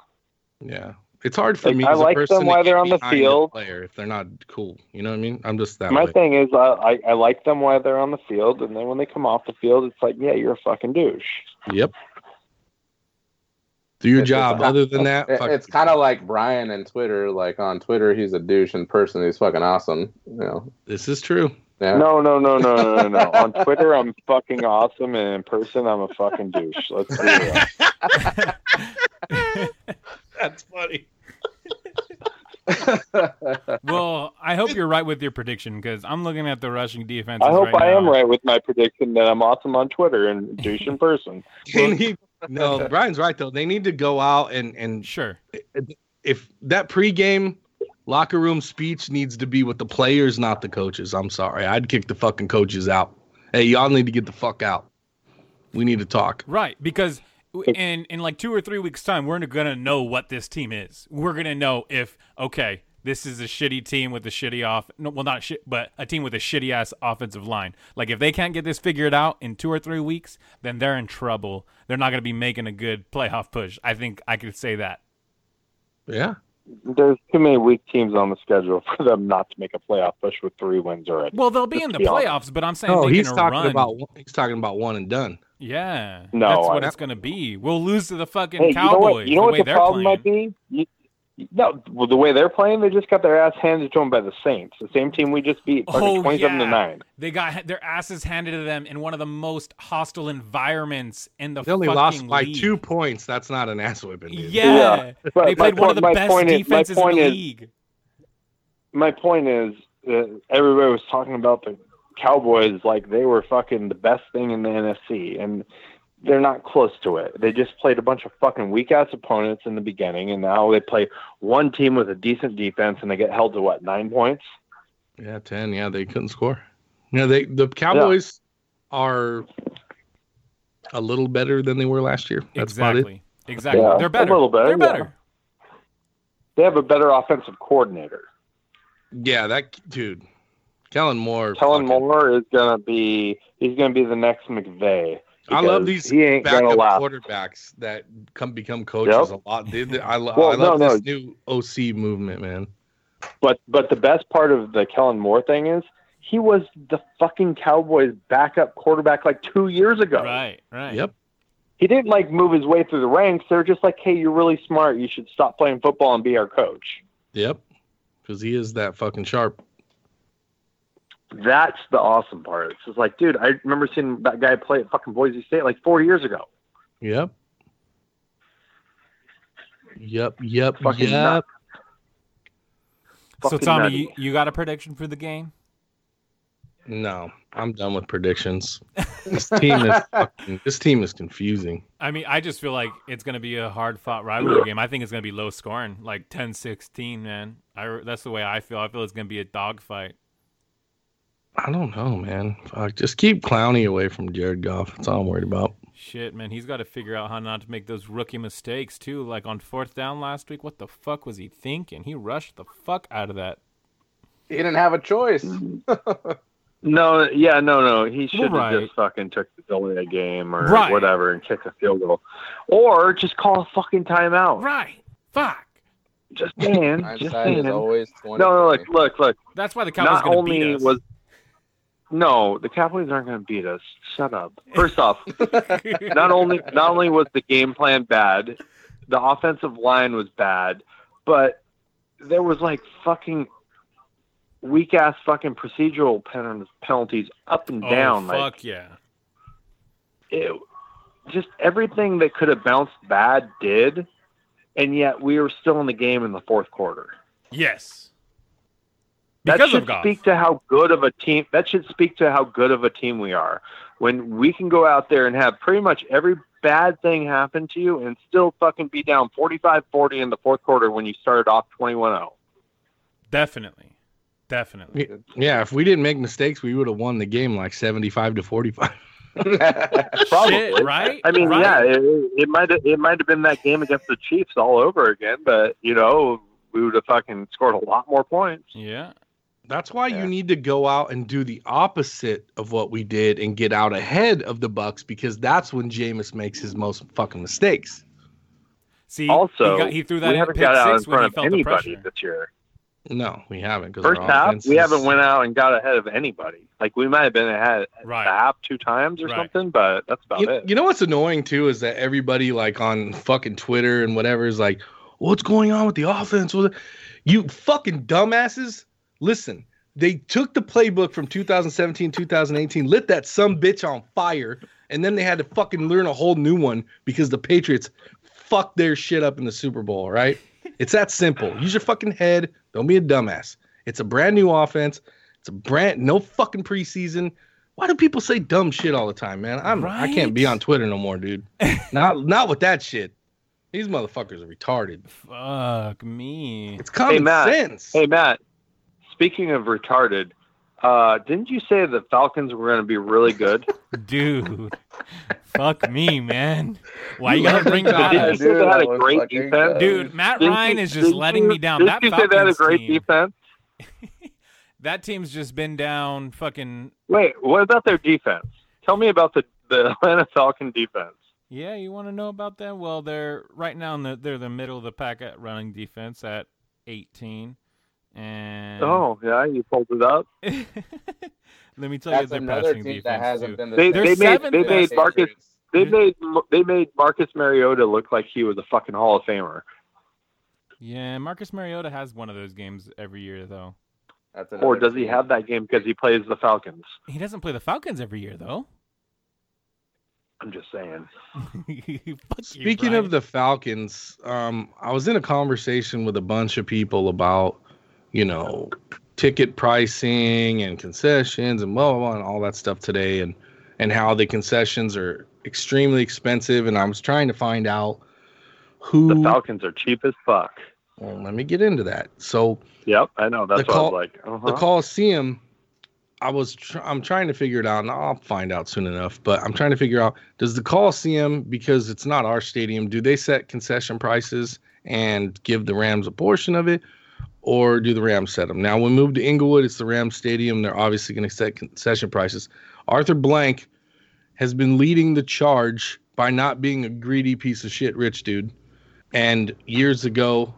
Yeah. It's hard for Like, me I as a like person them to while get they're on the behind a field. player if they're not cool. You know what I mean? I'm just that My way. thing is, I, I I like them while they're on the field, and then when they come off the field, it's like, yeah, you're a fucking douche. Yep. Do your It's- job. it's- Other than that, It- fuck it's kind of like Brian and Twitter. Like on Twitter, he's a douche. In person, he's fucking awesome. You know. this is true. Yeah. No, no, no, no, no, no, no. on Twitter, I'm fucking awesome, and in person, I'm a fucking douche. Let's be real. That's funny. well, I hope you're right with your prediction because I'm looking at the rushing defense. I hope right I am right with my prediction that I'm awesome on Twitter and douche in person. They need, no, Brian's right though. They need to go out and and Sure. if that pregame locker room speech needs to be with the players, not the coaches. I'm sorry. I'd kick the fucking coaches out. Hey, y'all need to get the fuck out. We need to talk. Right, because w- in in like two or three weeks' time, we're gonna know what this team is. We're gonna know if okay, this is a shitty team with a shitty off. No, well, not shit, but a team with a shitty ass offensive line. Like if they can't get this figured out in two or three weeks, then they're in trouble. They're not gonna be making a good playoff push. I think I could say that. Yeah. There's too many weak teams on the schedule for them not to make a playoff push with three wins already. Well, they'll be Just in the to be honest. playoffs, but I'm saying oh, No, making he's a talking run. about he's talking about one and done. Yeah, No, that's what I- it's gonna be. We'll lose to the fucking Hey, you know Cowboys what? You know the what way the they're problem playing. might be? You, no, well, the way they're playing, they just got their ass handed to them by the Saints, the same team we just beat, fucking Oh, twenty-seven to yeah. nine. They got their asses handed to them in one of the most hostile environments in the They only fucking lost by two points. That's not an ass whipping, dude. Yeah, Yeah, but they my played one of point- the best point is- my defenses in the is- league. My point is, uh, everybody was talking about the Cowboys like they were fucking the best thing in the NFC, and they're not close to it. They just played a bunch of fucking weak ass opponents in the beginning, and now they play one team with a decent defense, and they get held to what nine points. Yeah, ten. Yeah, they couldn't score. Yeah, they the Cowboys are a little better than they were last year. That's about it. exactly, exactly. Yeah, They're better. a little better, They're yeah. better. They have a better offensive coordinator. Yeah, that dude, Kellen Moore. Kellen fucking- Moore is gonna be he's gonna be the next McVay. I love these he ain't gonna backup last. quarterbacks that come become coaches Yep. a lot. They, they- I, Well, I love no, this no. new OC movement, man. But but the best part of the Kellen Moore thing is he was the fucking Cowboys backup quarterback like two years ago. Right, right. Yep. He didn't like move his way through the ranks. They're just like, hey, you're really smart. You should stop playing football and be our coach. Yep. Because he is that fucking sharp. That's the awesome part. It's just like, dude, I remember seeing that guy play at fucking Boise State like four years ago. Yep. Yep. Yep. Fucking yep. nuts. So Fucking Tommy, you, you got a prediction for the game? No, I'm done with predictions. This team is fucking, this team is confusing. I mean, I just feel like it's going to be a hard fought rivalry game. I think it's going to be low scoring, like 10-16, man. I, that's the way I feel. I feel it's going to be a dogfight. I don't know, man. Fuck, just keep Clowney away from Jared Goff. That's all I'm worried about. Shit, man, he's got to figure out how not to make those rookie mistakes too. Like on fourth down last week, what the fuck was he thinking? He rushed the fuck out of that. He didn't have a choice. No, yeah, no, no. He should have right. just fucking took the delay a game or Right. whatever and kicked a field goal, or just call a fucking timeout. Right. Fuck. Just saying, just Hindsight is saying. always No, 20. no, look, look, look. That's why the Cowboys Not going to only beat us. was no, the Cowboys aren't going to beat us. Shut up. First off, not only not only was the game plan bad, the offensive line was bad, but there was like fucking weak ass fucking procedural pen- penalties up and oh, down. fuck Like yeah. it, just everything that could have bounced bad did, and yet we were still in the game in the fourth quarter. Yes. That should of speak to how good of a team that should speak to how good of a team we are when we can go out there and have pretty much every bad thing happen to you and still fucking be down 45-40 in the fourth quarter when you started off oh. 21-0 Definitely. Definitely. Yeah, if we didn't make mistakes, we would have won the game like 75 to 45. probably Shit, right? i mean Right. yeah it, it might it might have been that game against the chiefs all over again but you know we would have fucking scored a lot more points Yeah. That's why Yeah. you need to go out and do the opposite of what we did and get out ahead of the Bucks because that's when Jameis makes his most fucking mistakes. See, also he, got, he threw that we in haven't pick got out in six when front he of felt the anybody pressure. this year No, we haven't. First half, offense we haven't went out and got ahead of anybody. Like we might have been ahead at Right. the half two times or Right. something, but that's about You, it. you know what's annoying too is that everybody like on fucking Twitter and whatever is like, "What's going on with the offense?" What- You fucking dumbasses! Listen, they took the playbook from 2017, 2018, lit that some bitch on fire, and then they had to fucking learn a whole new one because the Patriots fucked their shit up in the Super Bowl. Right? It's that simple. Use your fucking head. Don't be a dumbass. It's a brand new offense. It's a brand no fucking preseason. Why do people say dumb shit all the time, man? I'm I can't be on Twitter no more, dude. not not with that shit. These motherfuckers are retarded. Fuck me. It's common Matt. sense. Hey Matt, speaking of retarded, uh, didn't you say the Falcons were going to be really good? Dude. Fuck me, man. Why you You gotta love bring the that Didn't up? you say they had a great defense? Dude, Matt Didn't Ryan you- is just letting you- me down. Didn't That you say they had a great team, defense? that team's just been down fucking Wait, what about their defense? Tell me about the the Atlanta Falcon defense. Yeah, you want to know about that? Well, they're right now in the they're the middle of the pack at running defense at 18. And Oh yeah, you pulled it up. let me tell you That's their another passing team defense that hasn't too. been the They They're made they made best. Marcus they made they made Marcus Mariota look like he was a fucking Hall of Famer. Yeah, Marcus Mariota has one of those games every year though. That's Or does he have that game because he plays the Falcons? He doesn't play the Falcons every year though. I'm just saying. Fuck you, Speaking of the Falcons, um, I was in a conversation with a bunch of people about, you know, ticket pricing and concessions and blah blah blah and all that stuff today, and and how the concessions are extremely expensive. And I was trying to find out who. The Falcons are cheap as fuck. well, let me get into that. So Yep, I know. That's The what was like. Uh-huh. the Coliseum, I was tr- I'm trying to figure it out, and I'll find out soon enough. But I'm trying to figure out does the Coliseum, because it's not our stadium, do they set concession prices and give the Rams a portion of it, or do the Rams set them? Now, when we move to Inglewood, it's the Rams Stadium. They're obviously going to set concession prices. Arthur Blank has been leading the charge by not being a greedy piece of shit rich dude, and years ago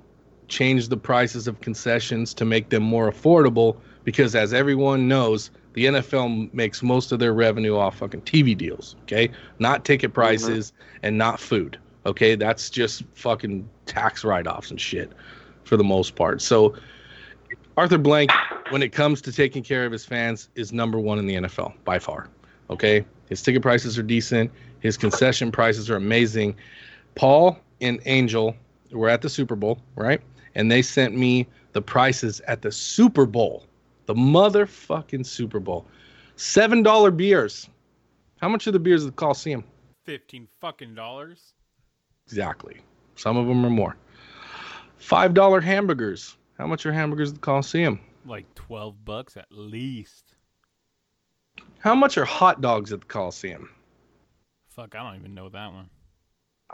changed the prices of concessions to make them more affordable because as everyone knows, the NFL makes most of their revenue off fucking TV deals, okay? Not ticket mm-hmm. prices and not food. Okay? That's just fucking tax write-offs and shit for the most part. So Arthur Blank when it comes to taking care of his fans is number 1 in the NFL by far. Okay? His ticket prices are decent, his concession prices are amazing. Paul and Angel were at the Super Bowl, right? And they sent me the prices at the Super Bowl, the motherfucking Super Bowl. Seven dollar beers. How much are the beers at the Coliseum? Fifteen fucking dollars. Exactly. Some of them are more. Five dollar hamburgers. How much are hamburgers at the Coliseum? Like twelve bucks at least. How much are hot dogs at the Coliseum? Fuck, I don't even know that one.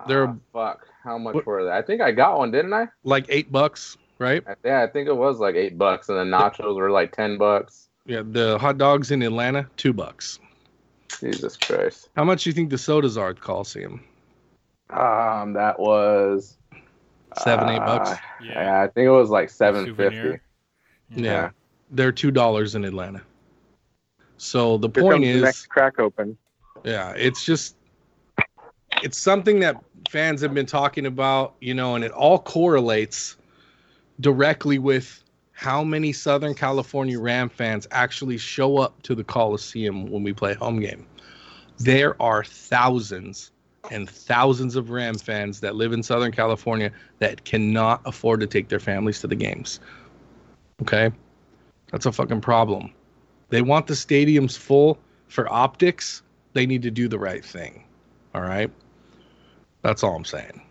They're Ah, fuck. How much What- were they? I think I got one, didn't I? like eight bucks, right? Yeah, I think it was like eight bucks, and the nachos were like ten bucks. Yeah, the hot dogs in Atlanta, two bucks. Jesus Christ. How much do you think the sodas are at the Coliseum? Um, that was Seven, eight uh, bucks. Yeah. Yeah, I think it was like seven fifty. Souvenir. Yeah. They're two dollars in Atlanta. So the Here point comes the is next crack open. Yeah, it's just it's something that fans have been talking about, you know, and it all correlates directly with how many Southern California Ram fans actually show up to the Coliseum when we play home game. There are thousands and thousands of Ram fans that live in Southern California that cannot afford to take their families to the games. Okay? That's a fucking problem. They want the stadiums full for optics they need to do the right thing. All right. That's all I'm saying.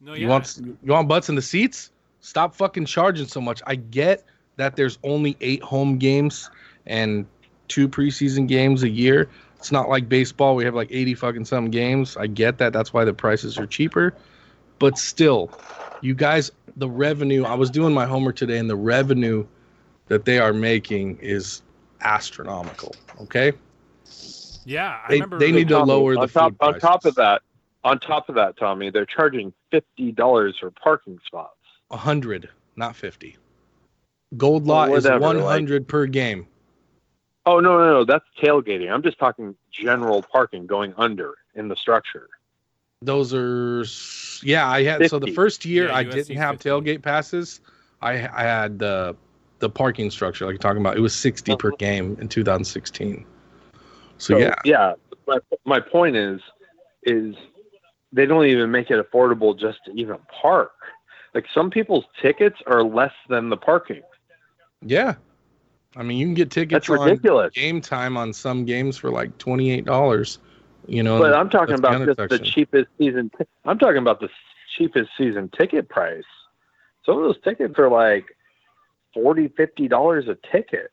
No, You want you want butts in the seats? Stop fucking charging so much. I get that there's only eight home games and two preseason games a year. It's not like baseball. We have like 80 fucking some games. I get that. That's why the prices are cheaper. But still, you guys, the revenue. I was doing my homework today, and the revenue that they are making is astronomical. Okay. yeah, I They- remember. they need to Tommy, lower the on top food on top of that. On top of that, Tommy, they're charging fifty dollars for parking spots. A hundred, not fifty. Gold Well, lot is whatever, one like- hundred per game. Oh no, no, no, that's tailgating. I'm just talking general parking going under in the structure. Those are yeah. I had so the first year Yeah, I USC didn't have 50. tailgate passes. I I had the the parking structure like you're talking about. It was sixty per game in 2016. So, yeah, yeah. My my point is, is they don't even make it affordable just to even park. Like some people's tickets are less than the parking. yeah. I mean, you can get tickets That's ridiculous. on game time on some games for like twenty eight dollars. You know, But I'm talking about just the cheapest season. T- I'm talking about the cheapest season ticket price. Some of those tickets are like forty, fifty dollars a ticket.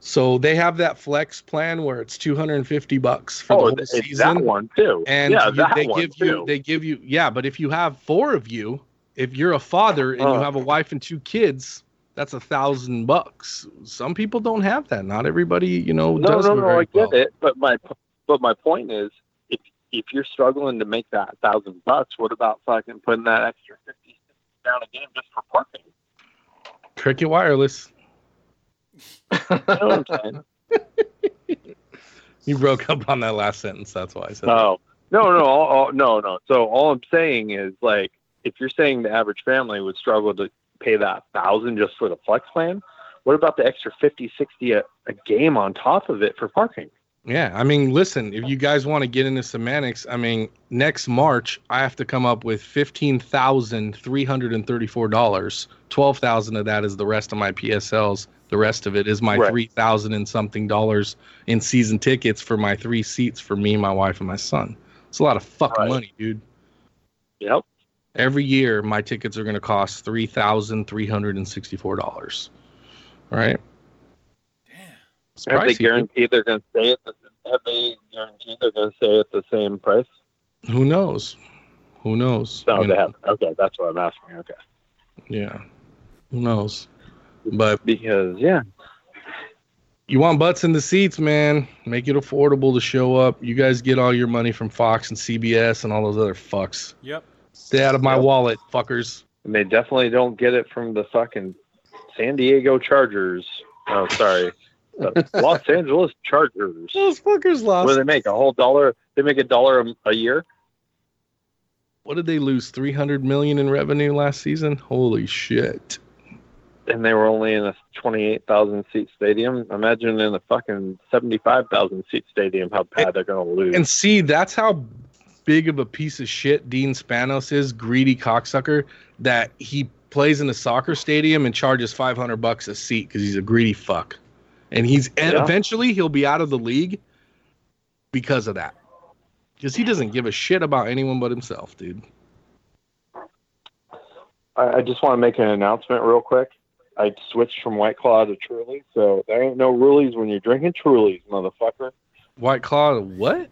So they have that flex plan where it's 250 bucks for oh, the whole season. that one too. and yeah, you- that they one give too. you they give you yeah but if you have four of you if you're a father and you Oh. have a wife and two kids that's a thousand bucks some people don't have that not everybody you know no, does no, no. I get well. it, but my but my point is, if if you're struggling to make that thousand bucks, what about fucking putting that extra fifty down a game just for parking? cricket wireless You know what I'm you broke up on that last sentence that's why i said that. Oh no, no, all, all, no, no. So all I'm saying is like, if you're saying the average family would struggle to pay that thousand just for the flex plan, what about the extra 50, 60 a, a game on top of it for parking? yeah i mean listen if you guys want to get into semantics i mean next march i have to come up with $15334 12000 of that is the rest of my psls the rest of it is my Right. 3000 and something dollars in season tickets for my three seats for me my wife and my son it's a lot of fucking Right. money dude Yep. Every year my tickets are going to cost $3364 all right It's Have they pricey, guaranteed they're going to stay at the? Have they guaranteed they're going to stay at the same price? who knows who knows No, You they know? have. Okay, that's what I'm asking. Okay, Yeah. Who knows? But because yeah, you want butts in the seats, man. Make it affordable to show up. You guys get all your money from Fox and CBS and all those other fucks. Yep. Stay out of my Yep. wallet, fuckers. and they definitely don't get it from the fucking San Diego Chargers. Oh, sorry. Los Angeles Chargers. Those fuckers lost. What do they make? A whole dollar? They make a dollar a, a year? What did they lose? Three hundred million in revenue last season. Holy shit! And they were only in a 28,000 seat stadium. Imagine in a fucking 75,000 seat stadium how bad they're going to lose. And see, that's how big of a piece of shit Dean Spanos is, greedy cocksucker, that he plays in a soccer stadium and charges 500 bucks a seat because he's a greedy fuck. And he's Yeah. eventually he'll be out of the league because of that. Because he doesn't give a shit about anyone but himself, dude. I, I just want to make an announcement real quick. I switched from White Claw to Truly, so there ain't no Rulies when you're drinking Trulies, motherfucker. White Claw, what?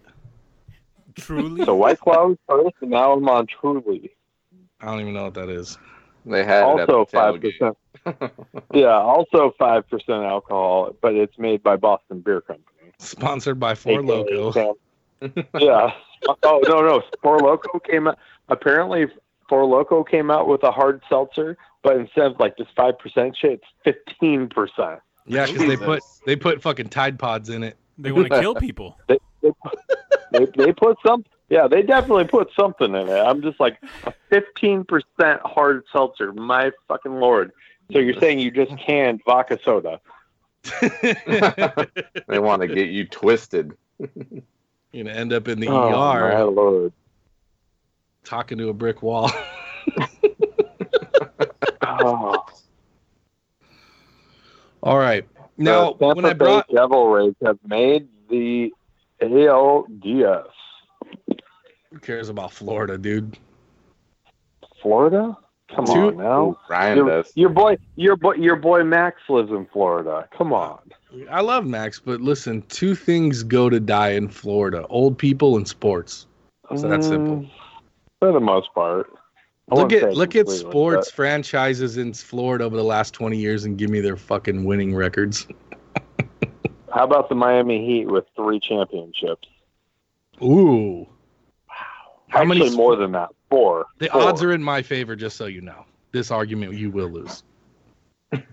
Truly. So White Claw was first, and now I'm on Truly. I don't even know what that is. They had Also five percent. yeah, also five percent alcohol, but it's made by Boston Beer Company. Sponsored by Four AKA Loco. Yeah. Oh no, no. Four Loko came out. Apparently, Four Loko came out with a hard seltzer, but instead of like this five percent shit, it's fifteen percent. Yeah, because they put they put fucking Tide Pods in it. They want to kill people. They, they, they, they put some. Yeah, they definitely put something in it. I'm just like a fifteen percent hard seltzer. My fucking lord. So you're saying you just canned vodka soda? They want to get you twisted. You're gonna end up in the Oh ER my lord. talking to a brick wall. Oh. All right. Now, The when I Tampa Bay brought Devil Rays have made the ALDS. who cares about Florida, dude? Florida? Come Two- on now. Ryan Your, does. your boy, your boy, your boy Max lives in Florida. Come on. I love Max, but listen, two things go to die in Florida: old people and sports. So that's simple. Mm, For the most part. I Look at look at sports franchises in Florida over the last twenty years and give me their fucking winning records. How about the Miami Heat with three championships? Ooh, Wow. How Actually, many more than that. Four. the Four. odds are in my favor. Just so you know, this argument you will lose.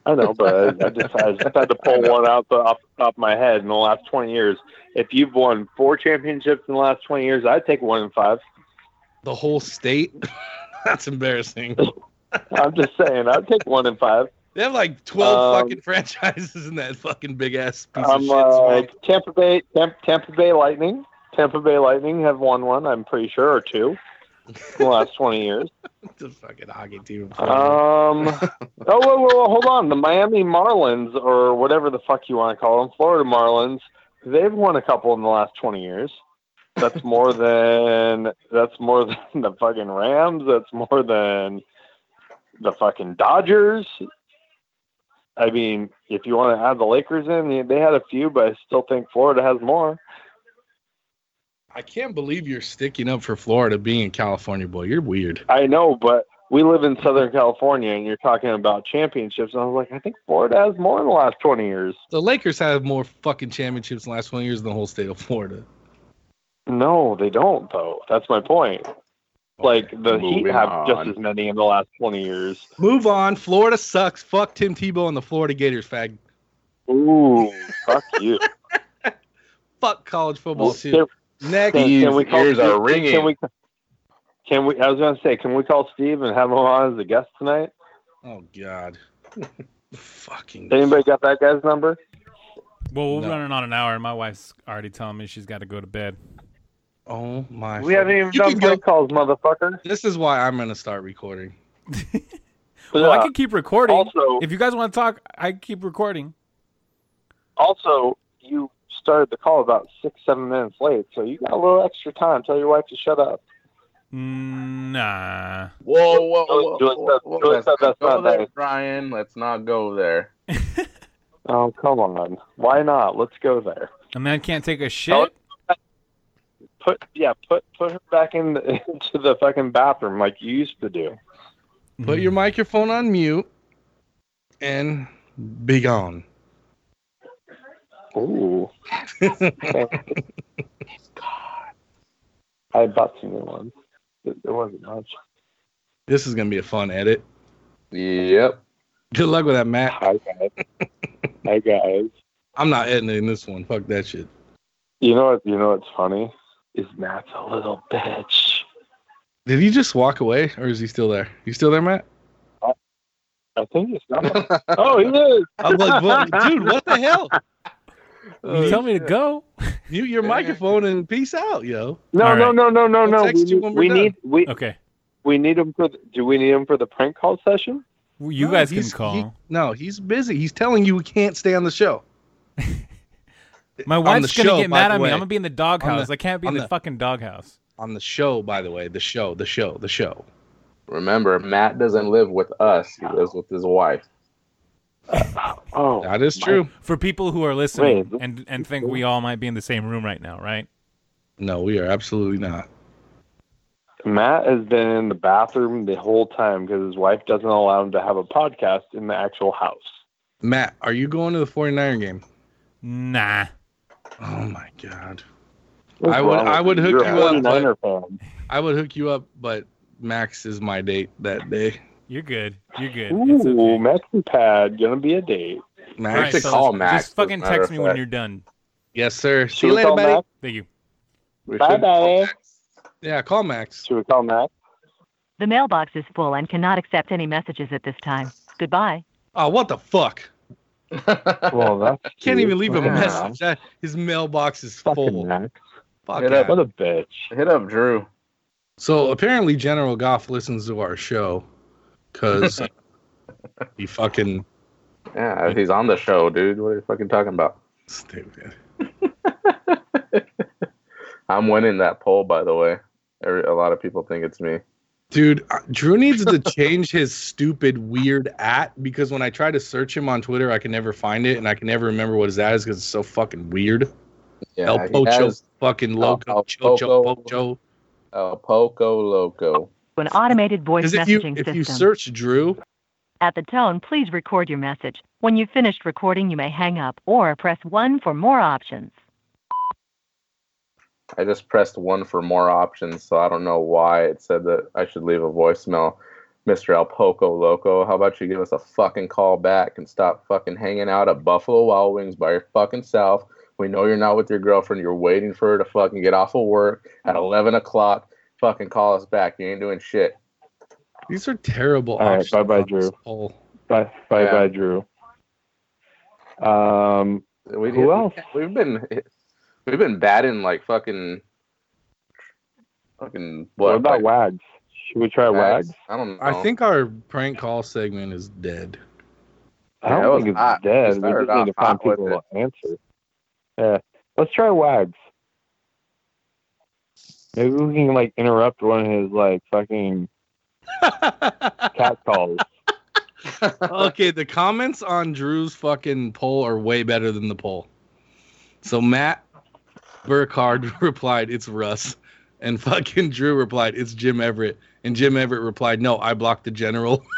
I know, but I, just I just had to pull one out the off the top of my head in the last twenty years. If you've won four championships in the last twenty years, I'd take one in five. The whole state. That's embarrassing. I'm just saying, I'd take one in five. They have like twelve Um, fucking franchises in that fucking big ass piece I'm of shit. like swamp. Tampa Bay, Tampa, Tampa Bay Lightning. Tampa Bay Lightning have won one, I'm pretty sure, or two in the last twenty years. the fucking hockey team. Um, oh, whoa, whoa, whoa, hold on. The Miami Marlins, or whatever the fuck you want to call them, Florida Marlins, they've won a couple in the last 20 years. That's more than that's more than the fucking Rams. That's more than the fucking Dodgers. I mean, if you want to add the Lakers in, they had a few, but I still think Florida has more. I can't believe you're sticking up for Florida being a California boy. You're weird. I know, but we live in Southern California, and you're talking about championships. And I was like, I think Florida has more in the last 20 years. The Lakers have more fucking championships in the last 20 years than the whole state of Florida. No, they don't though. That's my point. Like the Heat have on. just as many in the last twenty years. Move on. Florida sucks. Fuck Tim Tebow and the Florida Gators, fag. Ooh, fuck you. Fuck college football Can, too. Next. can, Steve's can we call ears are Steve- ringing. Can we? Can we? I was gonna say, can we call Steve and have him on as a guest tonight? Oh God. Fucking. Anybody got that guy's number? Well, we're No. running on an hour, and my wife's already telling me she's got to go to bed. Oh my. We haven't even You done can go- prank calls, motherfucker. This is why I'm gonna start recording. Well, I can keep recording. Also, if you guys want to talk, I keep recording. also, you started the call about six, seven minutes late, so you got a little extra time. Tell your wife to shut up. Mm, Nah. Whoa, whoa, whoa, Julie whoa, said- whoa. Julie Let's said not that's go not there, nice. Brian. Let's not go there. Oh, come on. Why not? Let's go there. A man can't take a shit. Put yeah, put put her back in the, into the fucking bathroom like you used to do. Put your microphone on mute and be gone. Ooh. I bought some new ones. There wasn't much. This is gonna be a fun edit. Yep. Good luck with that, Matt. Okay. Hi guys. I'm not editing this one. Fuck that shit. You know what? You know what's funny? Is Matt's a little bitch. Did he just walk away, or is he still there? You still there, Matt? I think he's not. oh, he is. I'm like, well, dude, what the hell? You oh, tell me to go. Mute your microphone and peace out, yo. No, All no, no, no, no, no. We, you need- when we're we done. need we Okay. we need him for. The, do we need him for the prank call session? Well, You No, guys can call. he- no, he's busy. He's telling you we can't stay on the show. My wife's gonna show, get mad the at me. I'm gonna be in the On doghouse. the- I can't be in the, the- fucking doghouse. On the show, by the way, the show, the show, the show. Remember, Matt doesn't live with us. He lives with his wife. Oh, That is true. For people who are listening Wait. and and think we all might be in the same room right now, right? No, we are absolutely not. Matt has been in the bathroom the whole time because his wife doesn't allow him to have a podcast in the actual house. Matt, are you going to the 49er game? Nah. Oh my god. What's I would- I would you? hook You're you up, 49er. I would hook you up, but Max is my date that day. You're good. You're good. It's Ooh, okay. Mexican pad, gonna be a date. Max, right, should so call just- Max, Just fucking as a matter text of me when you're done. yes, sir. See Should you later, buddy. Max? Thank you. We Bye, should call bye. Yeah, call Max. Should we call Max? The mailbox is full and cannot accept any messages at this time. Goodbye. Oh, what the fuck? Well, that's Can't even leave a Yeah. message. That, his mailbox is fucking full. Max. Fuck Hit up. What a bitch. Hit up Drew. So apparently, General Goff listens to our show because he fucking Yeah, he's on the show, dude. What are you fucking talking about? stupid. I'm winning that poll, by the way. A lot of people think it's me. Dude, uh, Drew needs to change his stupid weird at because when I try to search him on Twitter, I can never find it and I can never remember what his at is because it's so fucking weird. Yeah, El Pocho, has fucking loco, El chocho, Poco. pocho. El Poco Loco. An automated voice Because if you messaging if system. you search Drew, At the tone, please record your message. When you've finished recording, you may hang up or press 1 for more options. I just pressed one for more options, so I don't know why it said that I should leave a voicemail. Mr. El Poco Loco, how about you give us a fucking call back and stop fucking hanging out at Buffalo Wild Wings by your fucking self? We know you're not with your girlfriend. You're waiting for her to fucking get off of work at 11 o'clock. Fucking call us back. You ain't doing shit. these are terrible All right, options. bye-bye, Drew. Bye, bye, Yeah. bye, Drew. Um, We, Who else? We've been we've been batting like fucking fucking what, what, about like Wags? Should we try Wags? I don't know. I think our prank call segment is dead. I Yeah, it don't was think it's hot. It dead. We just need to find people to answer. Yeah, let's try Wags. Maybe we can like interrupt one of his like fucking cat calls. okay, the comments on Drew's fucking poll are way better than the poll. So Matt Burkhardt replied, "It's Russ," and fucking Drew replied, "It's Jim Everett," and Jim Everett replied, "No, I blocked the general."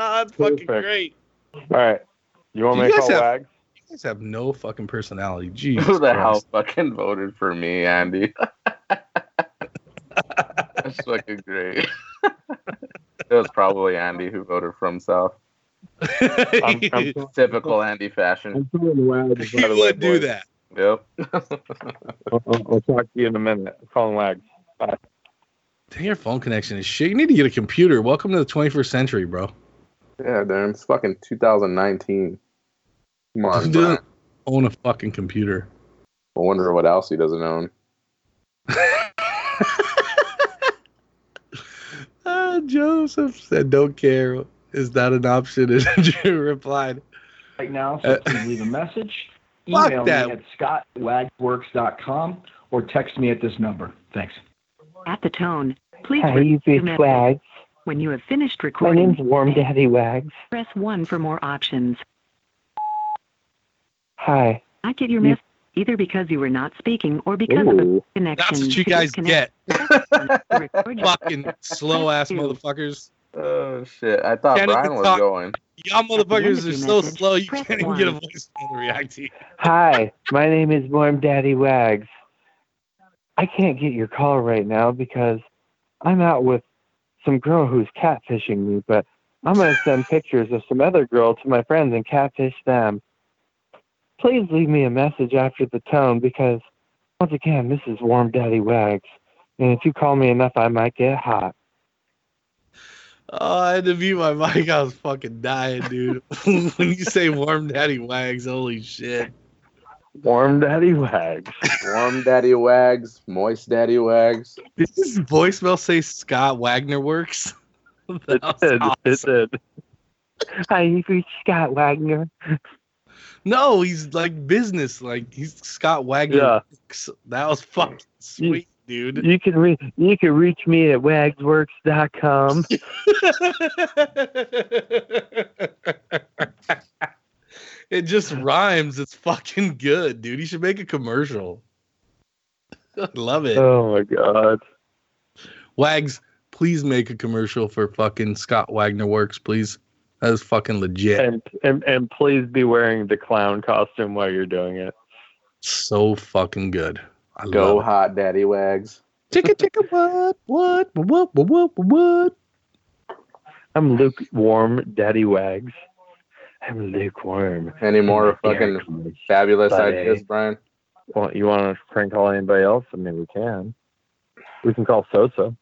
Ah, that's fucking great. All right, you want me to guys call have- Wags? You guys have no fucking personality. Jesus Who the hell fucking voted for me, Andy? That's fucking great. it was probably Andy who voted for himself. I'm, I'm, Typical Andy fashion. I'm calling Wags. he by the way, would do boys. that. Yep. I'll, I'll- I'll talk to you in a minute. I'm calling Wags. Dang, your phone connection is shit. You need to get a computer. Welcome to the 21st century, bro. yeah, damn. It's fucking 2019. Come Who on, doesn't own a fucking computer? I wonder what else he doesn't own. Ah, Joseph said, "Don't care. Is that an option?" And Drew replied, right now, so Uh, please leave a message. Fuck Email that. me at scottwagworks.com or text me at this number. Thanks. At the tone, please Hi, record you've your reached message. Wags. When you have finished recording, My recording, name's Warm Daddy Wags. press 1 for more options. Hi. I get your You- message either because you were not speaking or because of a connection. "That's what you guys disconnect, get, press one to fucking slow ass motherfuckers. Oh, shit. I thought Can't Brian was talk. going. Y'all motherfuckers are so message, slow. You press can't even get a one. voice to react to you." Hi. My name is Warm Daddy Wags. I can't get your call right now because I'm out with some girl who's catfishing me, but I'm going to send pictures of some other girl to my friends and catfish them. Please leave me a message after the tone because, once again, this is Warm Daddy Wags. And if you call me enough, I might get hot. Oh, I had to mute my mic. I was fucking dying, dude. when you say warm daddy wags, holy shit. Warm Daddy Wags. Warm Daddy Wags, Moist Daddy Wags. Did this voicemail say Scott Wagner Works? It did. It did. Hi, you reached Scott Wagner. No, he's like business. Like he's Scott Wagner. Yeah. That was fucking sweet, dude. You can re- you can reach me at wagsworks.com. it just rhymes. It's fucking good, dude. You should make a commercial. I love it. Oh my god. Wags, please make a commercial for fucking Scott Wagner Works, please. That is fucking legit. And, and and please be wearing the clown costume while you're doing it. so fucking good. I Go love hot, Daddy Wags. it. Chicka chicka what what what what what what. I'm lukewarm Daddy Wags. I'm lukewarm. Any more fucking fabulous Buddy. ideas, Brian? Well, you want to prank call anybody else? I mean, we can. We can call Sosa.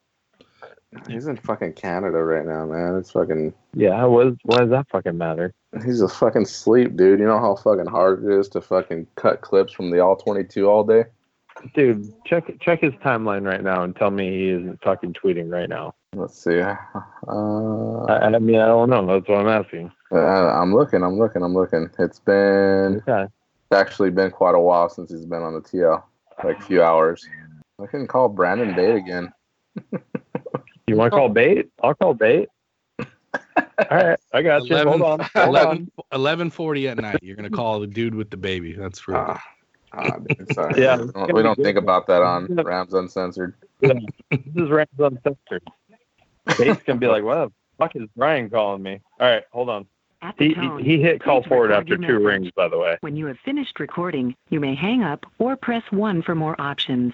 He's in fucking Canada right now, man. It's fucking. Yeah, what, is- what does that fucking matter? He's a fucking sleep, dude. You know how fucking hard it is to fucking cut clips from the All 22 all day? Dude, check check his timeline right now and tell me he isn't fucking tweeting right now. Let's see. Uh, I, I mean, I don't know. That's what I'm asking. uh, I'm looking, I'm looking, I'm looking. It's been. Okay. It's actually been quite a while since he's been on the TL. Like a few hours. I can call Brandon Bate again. You want to call Bate? I'll call Bate. All right, I got you. Hold on. Hold 11, 1140 at night. You're gonna call the dude with the baby. That's for Ah, dude, sorry. Yeah. We don't, we don't think about that on Rams Uncensored. on. This is Rams Uncensored. Bates can be like, what the fuck is Brian calling me? All right, hold on. At the He, tone, he, he hit call forward after two message. rings, by the way. When you have finished recording, you may hang up or press 1 for more options.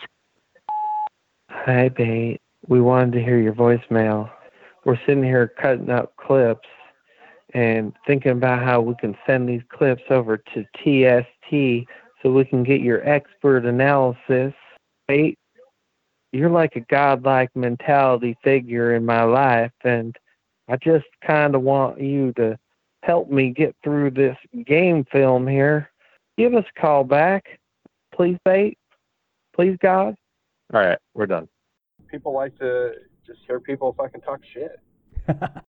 Hi, Bate. We wanted to hear your voicemail. We're sitting here cutting up clips and thinking about how we can send these clips over to TST so we can get your expert analysis. Bate, you're like a godlike mentality figure in my life, and I just kind of want you to help me get through this game film here. Give us a call back, please, Bate. Please, God. All right, we're done. people like to just hear people fucking talk shit.